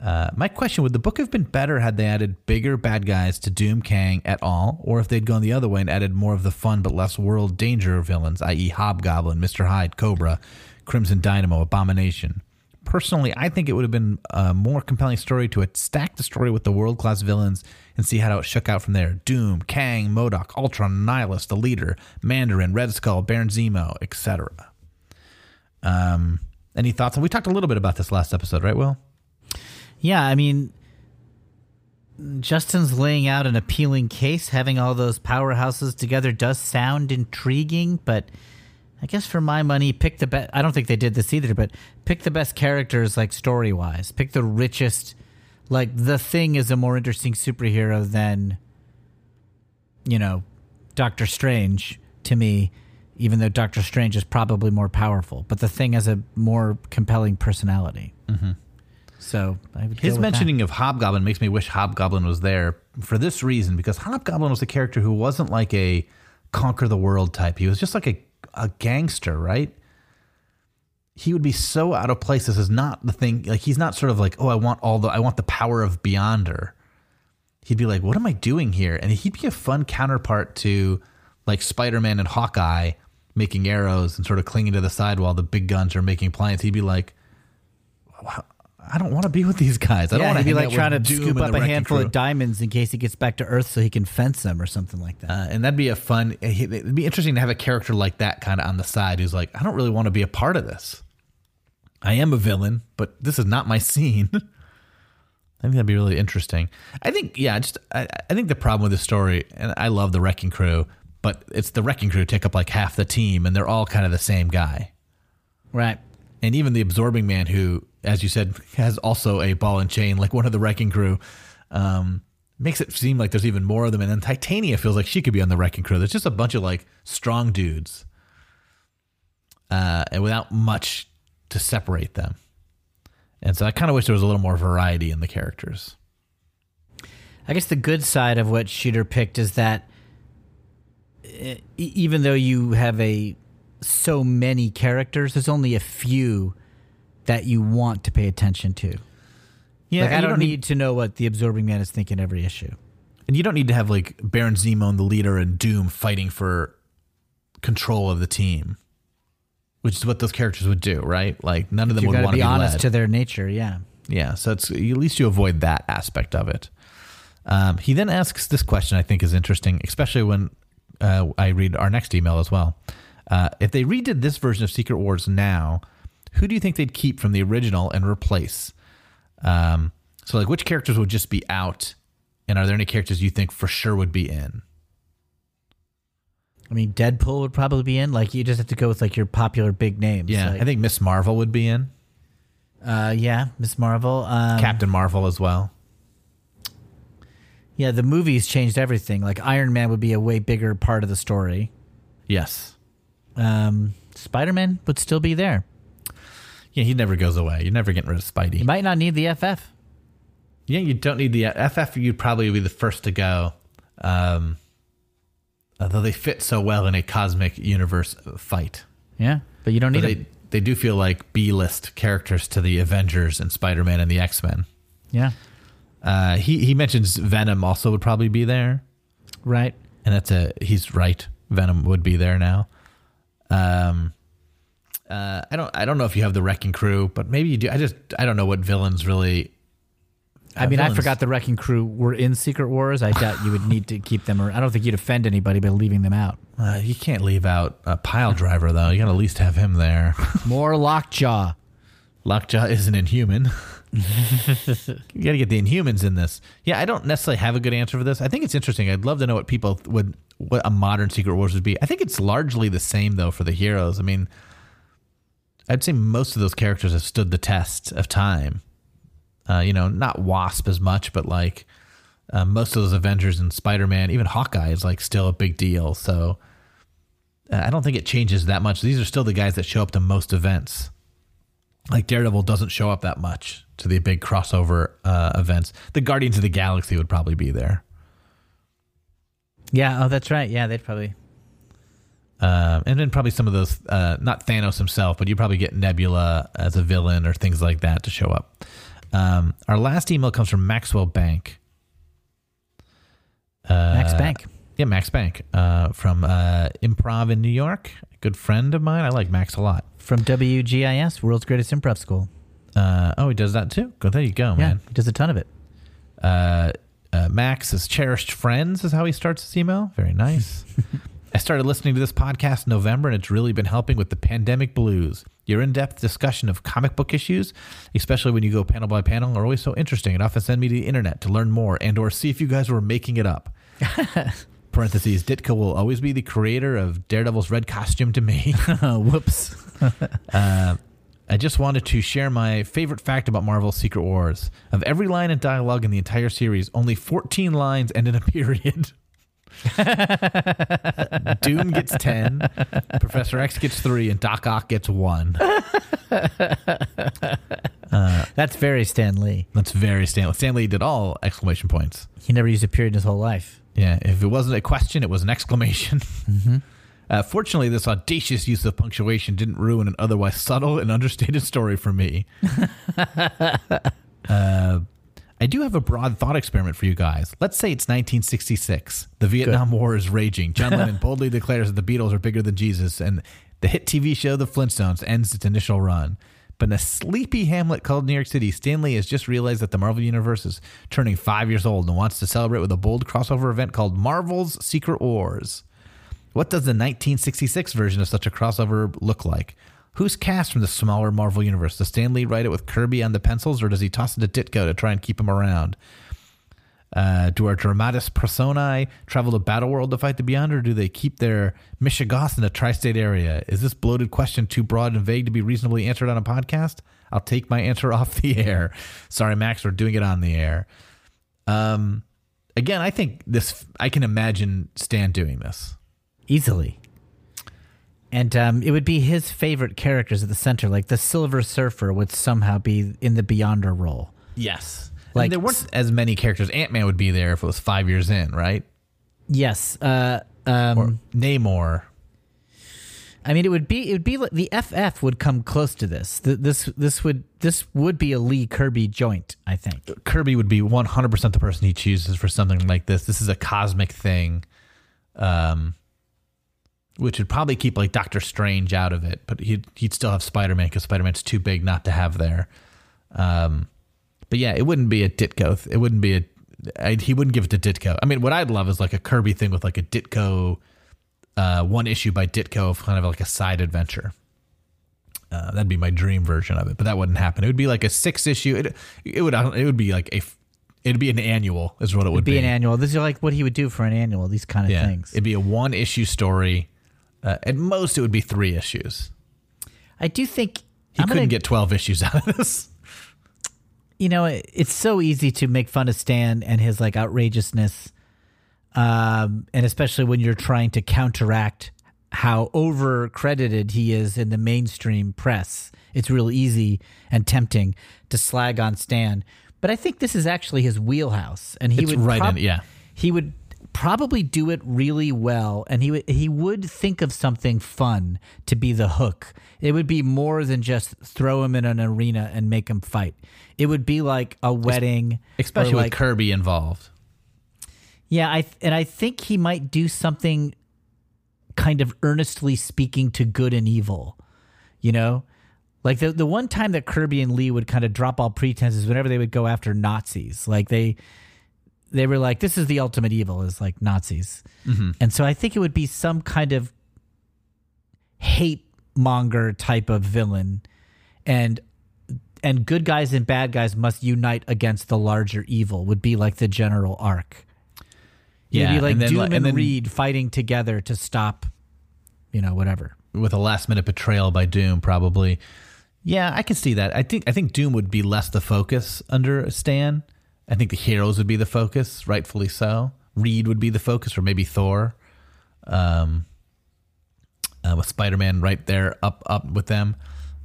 Uh, my question would the book have been better had they added bigger bad guys to Doom Kang at all, or if they'd gone the other way and added more of the fun but less world danger villains, i.e., Hobgoblin, Mr. Hyde, Cobra, Crimson Dynamo, Abomination? Personally, I think it would have been a more compelling story to stack the story with the world class villains and see how it shook out from there. Doom, Kang, MODOK, Ultron, Annihilus, the Leader, Mandarin, Red Skull, Baron Zemo, etc. Um, any thoughts? And we talked a little bit about this last episode, right, Will? Yeah, I mean, Justin's laying out an appealing case. Having all those powerhouses together does sound intriguing, but I guess for my money, pick the best. I don't think they did this either, but pick the best characters, like story wise. Pick the richest. Like the thing is a more interesting superhero than, you know, Doctor Strange to me. Even though Doctor Strange is probably more powerful, but the thing has a more compelling personality. Mm-hmm. So I would His with that. mentioning of Hobgoblin makes me wish Hobgoblin was there for this reason because Hobgoblin was a character who wasn't like a conquer the world type. He was just like a, a gangster, right? He would be so out of place. This is not the thing. Like he's not sort of like, oh, I want all the I want the power of Beyonder. He'd be like, what am I doing here? And he'd be a fun counterpart to like Spider Man and Hawkeye making arrows and sort of clinging to the side while the big guns are making plans. He'd be like, I don't want to be with these guys. I don't yeah, want to be like trying to scoop up a handful crew. of diamonds in case he gets back to Earth so he can fence them or something like that. Uh, and that'd be a fun. It'd be interesting to have a character like that kind of on the side who's like, I don't really want to be a part of this. I am a villain, but this is not my scene. I think that'd be really interesting. I think, yeah, just I, I think the problem with the story, and I love the Wrecking Crew, but it's the Wrecking Crew take up like half the team, and they're all kind of the same guy. right. and even the absorbing man who as you said has also a ball and chain like one of the wrecking crew um, makes it seem like there's even more of them. And then titania feels like she could be on the wrecking crew. There's just a bunch of like strong dudes uh, and without much to separate them. And so i kind of wish there was a little more variety in the characters. I guess the good side of what Shooter picked is that even though you have a so many characters, there's only a few that you want to pay attention to. yeah like I you don't, need to know what the Absorbing Man is thinking every issue. and you don't need to have like baron zemo and the leader and doom fighting for control of the team which is what those characters would do right like none of them You would want to be be honest led. to their nature. Yeah. Yeah, so it's at least you avoid that aspect of it. Um, he then asks this question, I think is interesting, especially when uh, I read our next email as well. Uh, if they redid this version of Secret Wars now, who do you think they'd keep from the original and replace? Um, so, like, which characters would just be out, and are there any characters you think for sure would be in? I mean, Deadpool would probably be in. Like, you just have to go with like your popular big names. Yeah, Like, I think Miss Marvel would be in, Uh, yeah, Miss Marvel. Um, Captain Marvel as well. Yeah, the movies changed everything. Like Iron Man would be a way bigger part of the story. Yes. Um, Spider Man would still be there. Yeah, he never goes away. You're never getting rid of Spidey. You might not need the FF. Yeah, you don't need the FF. You'd probably be the first to go. Um, although they fit so well in a cosmic universe fight. Yeah, but you don't need But they, they do feel like B list characters to the Avengers and Spider Man and the X Men. Yeah, Uh, he he mentions Venom also would probably be there, right. and that's a he's right. Venom would be there now. Um, uh, I don't I don't know if you have the Wrecking Crew, but maybe you do. I just I don't know what villains really. I mean, I forgot the Wrecking Crew were in Secret Wars. I doubt you would need to keep them. Or I don't think you'd offend anybody by leaving them out. Uh, you can't leave out a Piledriver though. You got to at least have him there. More Lockjaw. Lockjaw isn't inhuman. you got to get the Inhumans in this. Yeah, I don't necessarily have a good answer for this. I think it's interesting. I'd love to know what people would what a modern Secret Wars would be. I think it's largely the same though for the heroes. I mean, I'd say most of those characters have stood the test of time. Uh, you know, not Wasp as much, but like uh, most of those Avengers and Spider Man, even Hawkeye is like still a big deal. So uh, I don't think it changes that much. These are still the guys that show up to most events like Daredevil doesn't show up that much to the big crossover uh, events. The Guardians of the Galaxy would probably be there, Yeah. Oh, that's right. Yeah, they'd probably. Um, and then probably some of those. Uh, not Thanos himself, but you probably get Nebula as a villain or things like that to show up. Um, our last email comes from Maxwell Bank. Max Bank. Yeah, Max Bank uh, from uh, Improv in New York. A good friend of mine. I like Max a lot. From WGIS, World's Greatest Improv School. Uh, oh, he does that too. Go there you go, Yeah, man. he does a ton of it. Uh, uh, Max is cherished friends is how he starts his email. Very nice. I started listening to this podcast in November, and it's really been helping with the pandemic blues. Your in-depth discussion of comic book issues, especially when you go panel by panel, are always so interesting. It often send me to the internet to learn more and or see if you guys were making it up. Parentheses, Ditko will always be the creator of Daredevil's red costume to me. Whoops. Uh, I just wanted to share my favorite fact about Marvel's Secret Wars. Of every line and dialogue in the entire series, only 14 lines end in a period. Doom gets 10, Professor X gets 3, and Doc Ock gets 1. That's very Stan Lee. That's very Stan Lee. Stan Lee did all exclamation points. He never used a period in his whole life. Yeah, if it wasn't a question, it was an exclamation. Uh, fortunately, this audacious use of punctuation didn't ruin an otherwise subtle and understated story for me. uh, I do have a broad thought experiment for you guys. Let's say it's 1966. The Vietnam War is raging. John Lennon boldly declares that the Beatles are bigger than Jesus, and the hit TV show The Flintstones ends its initial run. But in a sleepy hamlet called New York City, Stan Lee has just realized that the Marvel Universe is turning five years old and wants to celebrate with a bold crossover event called Marvel's Secret Wars. What does the 1966 version of such a crossover look like? Who's cast from the smaller Marvel universe? Does Stan Lee write it with Kirby on the pencils, or does he toss it to Ditko to try and keep him around? Uh, do our dramatis personae travel to Battleworld to fight the Beyond, or do they keep their mishegas in the tri-state area? Is this bloated question too broad and vague to be reasonably answered on a podcast? I'll take my answer off the air. Sorry, Max, we're doing it on the air. Um, again, I think this. I can imagine Stan doing this. Easily. And um, it would be his favorite characters at the center. Like the Silver Surfer would somehow be in the Beyonder role. Yes. Like- Like there weren't as many characters. Ant Man would be there if it was five years in, right? Yes. Uh, um, Or Namor. I mean, it would be it would be like the FF would come close to this. Th- This this would this would be a Lee Kirby joint. I think. Kirby would be 100% the person he chooses for something like this. This is a cosmic thing, um, which would probably keep like Doctor Strange out of it, but he'd, he'd still have Spider Man because Spider Man's too big not to have there. Um, but yeah, it wouldn't be a Ditko. It wouldn't be a. I, he wouldn't give it to Ditko. I mean, what I'd love is like a Kirby thing with like a Ditko, uh, one issue by Ditko of kind of like a side adventure. Uh, that'd be my dream version of it, but that wouldn't happen. It would be like a six issue. It, it would it would be like a it'd be an annual is what it would Be an annual. This is like what he would do for an annual. These kind of yeah, things. it'd be a one issue story. Uh, at most, it would be three issues. I do think He I'm couldn't gonna, get twelve issues out of this. you know, it- it's so easy to make fun of Stan and his like outrageousness, um, and especially when you're trying to counteract how over credited he is in the mainstream press. It's real easy and tempting to slag on Stan, but I think this is actually his wheelhouse, and he It's would right in- yeah. he would probably do it really well and he would he would think of something fun to be the hook. It would be more than just throw him in an arena and make him fight. It would be like a wedding especially or with Kirby involved. yeah i and i think he might do something kind of earnestly speaking to good and evil you know? Like the the one time that kirby and lee would kind of drop all pretenses whenever they would go after nazis like they they were like, "This is the ultimate evil," is like Nazis, mm-hmm. and so I think it would be some kind of hate monger type of villain, and and good guys and bad guys must unite against the larger evil. Would be like the general arc. Yeah, It'd like and then, Doom and, and then- Reed fighting together to stop, you know, whatever. with a last minute betrayal by Doom, probably. Yeah, I can see that. I think I think Doom would be less the focus under Stan. I think the heroes would be the focus, rightfully so. Reed would be the focus, or maybe Thor. Um, uh, with Spider Man right there, up up with them.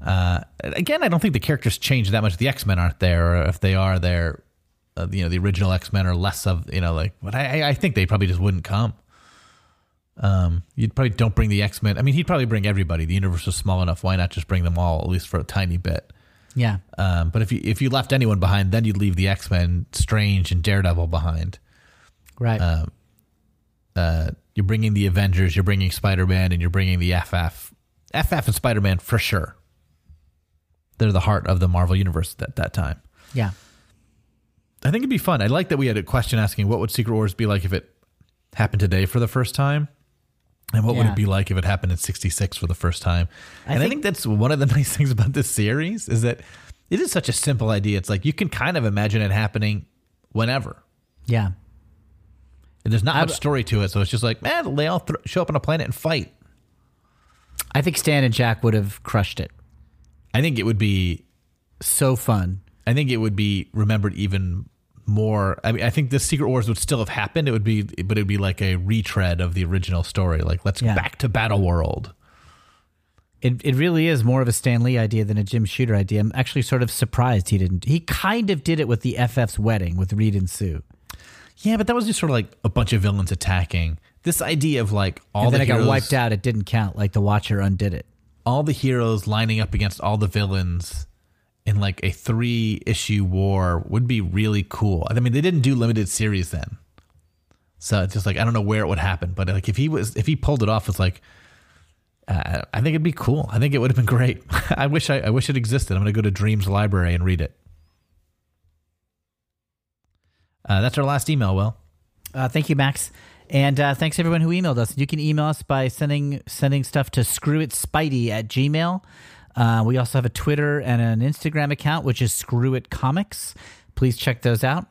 Uh, again, I don't think the characters change that much. The X Men aren't there, or if they are there, uh, you know, the original X Men are less of you know like. But I, I think they probably just wouldn't come. Um, you'd probably don't bring the X Men. I mean, he'd probably bring everybody. The universe is small enough. Why not just bring them all, at least for a tiny bit? Yeah, Um, but if you if you left anyone behind, then you'd leave the X Men, Strange, and Daredevil behind. right. Uh, you're bringing the Avengers, you're bringing Spider Man, and you're bringing the FF. FF and Spider Man for sure. They're the heart of the Marvel universe at that time. yeah. I think it'd be fun. I like that we had a question asking what would Secret Wars be like if it happened today for the first time? And what would it be like if it happened in 66 for the first time? and I think- think that's one of the nice things about this series is that it is such a simple idea. It's like you can kind of imagine it happening whenever. Yeah. And there's not much story to it. So it's just like, man, they all th- show up on a planet and fight. I think Stan and Jack would have crushed it. I think it would be So fun. I think it would be remembered even more. I mean, I think the Secret Wars would still have happened. It would be, but it would be like a retread of the original story. Like, let's Yeah. back to Battle World. It, it really is more of a Stan Lee idea than a Jim Shooter idea. I'm actually sort of surprised he didn't. He kind of did it with the FF's wedding with Reed and Sue. Yeah, but that was just sort of like a bunch of villains attacking. This idea of like all and then the it got wiped out. It didn't count. Like the Watcher undid it. all the heroes lining up against all the villains in like a three issue war would be really cool. I mean, they didn't do limited series then, so it's just like I don't know where it would happen, but like if he was if he pulled it off, it's like uh, I think it'd be cool. I think it would have been great. I wish I, I wish it existed. I'm gonna go to Dreams Library and read it. Uh, that's our last email. Will. Uh, thank you, Max. And uh, thanks everyone who emailed us. You can email us by sending sending stuff to screwitspidey at gmail. Uh, we also have a Twitter and an Instagram account, which is Screw It Comics. Please check those out.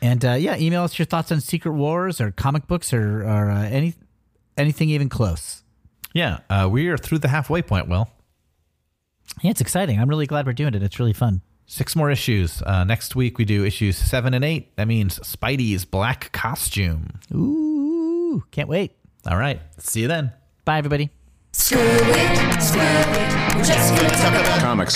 And uh, yeah, email us your thoughts on Secret Wars or comic books or, or uh, any anything even close. Yeah, uh, we are through the halfway point. Will. Yeah, it's exciting. I'm really glad we're doing it. It's really fun. Six more issues. Uh, next week we do issues seven and eight. That means Spidey's black costume. Ooh, can't wait. All right. See you then. Bye, everybody. Screw it, screw it. We're just gonna talk about Comics.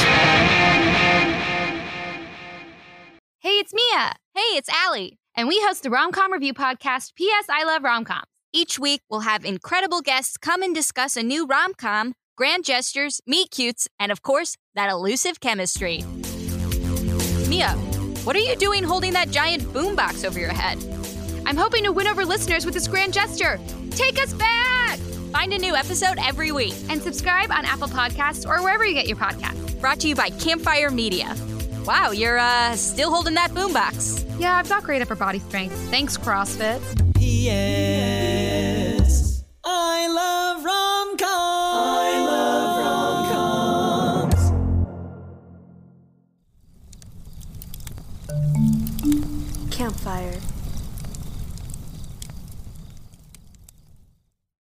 Hey, it's Mia. Hey, it's Allie. And we host the Romcom Review podcast, P.S. I Love Romcoms. Each week, we'll have incredible guests come and discuss a new romcom, grand gestures, meet cutes, and of course, that elusive chemistry. Mia, what are you doing holding that giant boombox over your head? I'm hoping to win over listeners with this grand gesture. Take us back! Find a new episode every week and subscribe on Apple Podcasts or wherever you get your podcasts. Brought to you by Campfire Media. Wow, you're uh still holding that boombox. Yeah, I've got great upper body strength. Thanks, CrossFit. P.S. I love rom-coms. I love rom-coms. Campfire.